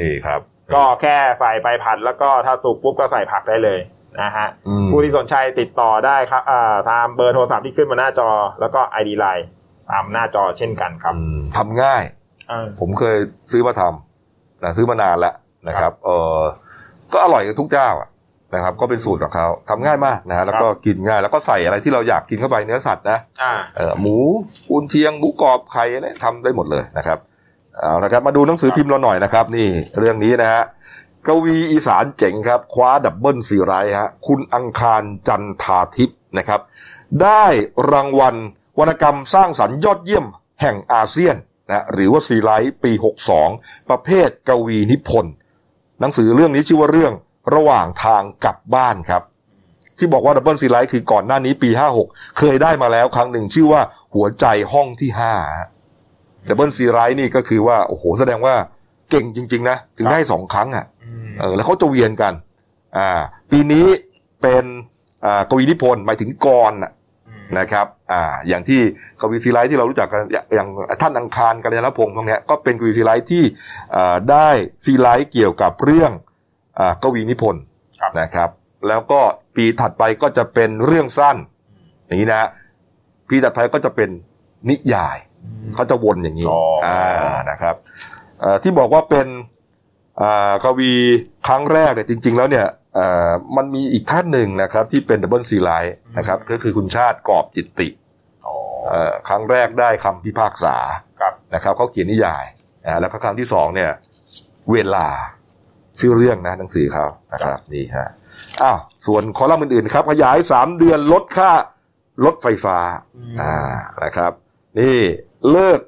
นี่ครับ ก็แค่ใส่ไปผัดแล้วก็ถ้าสุกปุ๊บก็ใส่ผักได้เลยนะฮะอืมผู้ที่สนใจติดต่อได้ครับอ่าตามเบอร์โทรศัพท์ที่ขึ้นบนหน้าจอ แล้วก็ ID Line ตามหน้าจอเช่นกันครับอืมทำง่ายเออผมเคยซื้อมาทำนะซื้อมานานแล้วนะครับ เออก็อร่อยกับทุกเจ้าอะ นะครับ ก็เป็นสูตรของเขาทำง่ายมากนะฮะแล้วก็กินง่ายแล้วก็ใส่อะไรที่เราอยากกินเข้าไปเนื้อสัตว์นะอ่าเออหมูกุนเชียงหมูกรอบไข่อะไรทำได้หมดเลยนะครับเอานะครับมาดูหนังสือพิมพ์เราหน่อยนะครับ นี่เรื่องนี้นะฮะกวีอีสานเจ๋งครับ คว้า double ซีไรต์ฮะคุณอังคารจันทาทิพย์นะครับ ได้รางวัลวรรณกรรมสร้างสรรค์ยอดเยี่ยมแห่งอาเซียนนะหรือว่าซีไรต์ปี 62 ประเภทกวีนิพนธ์หนังสือเรื่องนี้ชื่อว่าเรื่อง ระหว่างทางกลับบ้านครับ ที่บอกว่า double ซีไรต์คือก่อนหน้านี้ปี 56 เคยได้มาแล้วครั้งหนึ่งชื่อว่าหัวใจห้องที่5 double ซีไรต์นี่ก็คือว่าโอ้โหแสดงว่าเก่งจริง ๆ นะ ถึงได้สองครั้งอะเออแล้วเขาจะเวียนกัน อ่า ปีนี้เป็นอ่ากวีนิพนธ์หมายถึงกลอนน่ะนะครับอ่าอย่างที่กวีซีไรต์ที่เรารู้จักกันอย่างอย่างท่านอังคารกัลยาณพงศ์ตรงเนี้ยก็เป็นกวีซีไรต์ที่อ่าได้ซีไรต์เกี่ยวกับเรื่องอ่า กวีนิพนธ์ครับนะครับ แล้วก็ปีถัดไปก็จะเป็นเรื่องสั้น อย่างนี้นะฮะปีถัดไปก็จะเป็นนิยายเขาจะวนอย่างนี้อ๋ออ่อ่านะครับเอ่อที่บอกว่าเป็นอ่ากวีครั้งแรกเนี่ยจริง ๆ แล้วเนี่ยเอ่อมันมีอีกท่านหนึ่งนะครับ ที่เป็น double ซีไรต์นะครับก็คือคุณชาติกอบจิตติอ๋อเอ่อครั้งแรกได้คำพิพากษาครับนะครับเขาเขียนนิยายอ่าแล้วก็ครั้งที่สองเนี่ยเวลา ชื่อเรื่องนะหนังสือเขานะครับนี่ฮะอ้าวส่วนคอลัมน์อื่นๆครับ ขยายสามเดือนลดค่ารถไฟฟ้าอืมอ่านะครับ นี่เลิก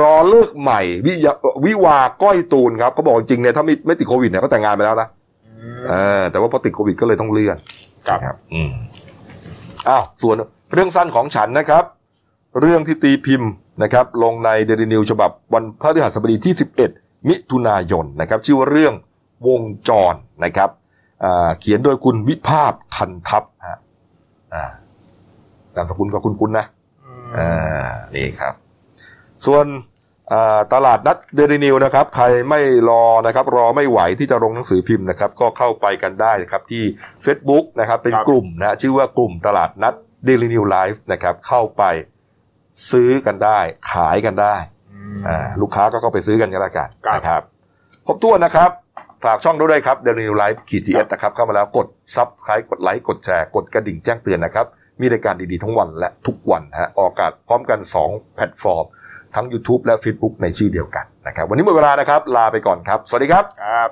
รอเลิกใหม่ วิยาวิวาก้อยตูนครับเขาบอกจริงเนี่ยถ้าไม่ไม่ติดโควิดเนี่ยก็แต่งงานไปแล้วนะเออแต่ว่าพอติดโควิดก็เลยต้องเลื่อนครับนะครับ อืมอ้าวส่วนเรื่องสั้นของฉันนะครับ เรื่องที่ตีพิมพ์นะครับ ลงในเดลินิวฉบับวันพฤหัสบดีที่ 11 มิถุนายนนะครับ ชื่อว่าเรื่อง วงจรนะครับอ่าเขียนโดยคุณวิภาพคันทัพฮะอ่านามสกุลก็คุณคุณนะอืมอ่านี่ครับ ส่วนอ่าตลาดนัดเดลินิวส์นะครับ ใครไม่รอนะครับ รอไม่ไหวที่จะลงหนังสือพิมพ์นะครับ ก็เข้าไปกันได้นะครับที่ Facebook นะครับ เป็นครับกลุ่มนะชื่อว่ากลุ่มตลาดนัดเดลินิวส์นะครับ เข้าไปซื้อกันได้ ขายกันได้อ่าลูกค้าก็เข้าไปซื้อกันกันละกันครับนะครับครบถ้วนนะครับ ฝากช่องด้วยครับเดลินิวส์ขีด GS นะครับเข้ามาแล้วกดsubscribe กดไลค์กดแชร์กดกระดิ่งแจ้งเตือนนะครับ มีรายการดีๆทั้งวันและทุกวันฮะออกอากาศพร้อมกัน 2 แพลตฟอร์ม ทั้ง YouTube และ Facebook ในชื่อเดียวกันนะครับ วันนี้หมดเวลานะครับ ลาไปก่อนครับ สวัสดีครับครับ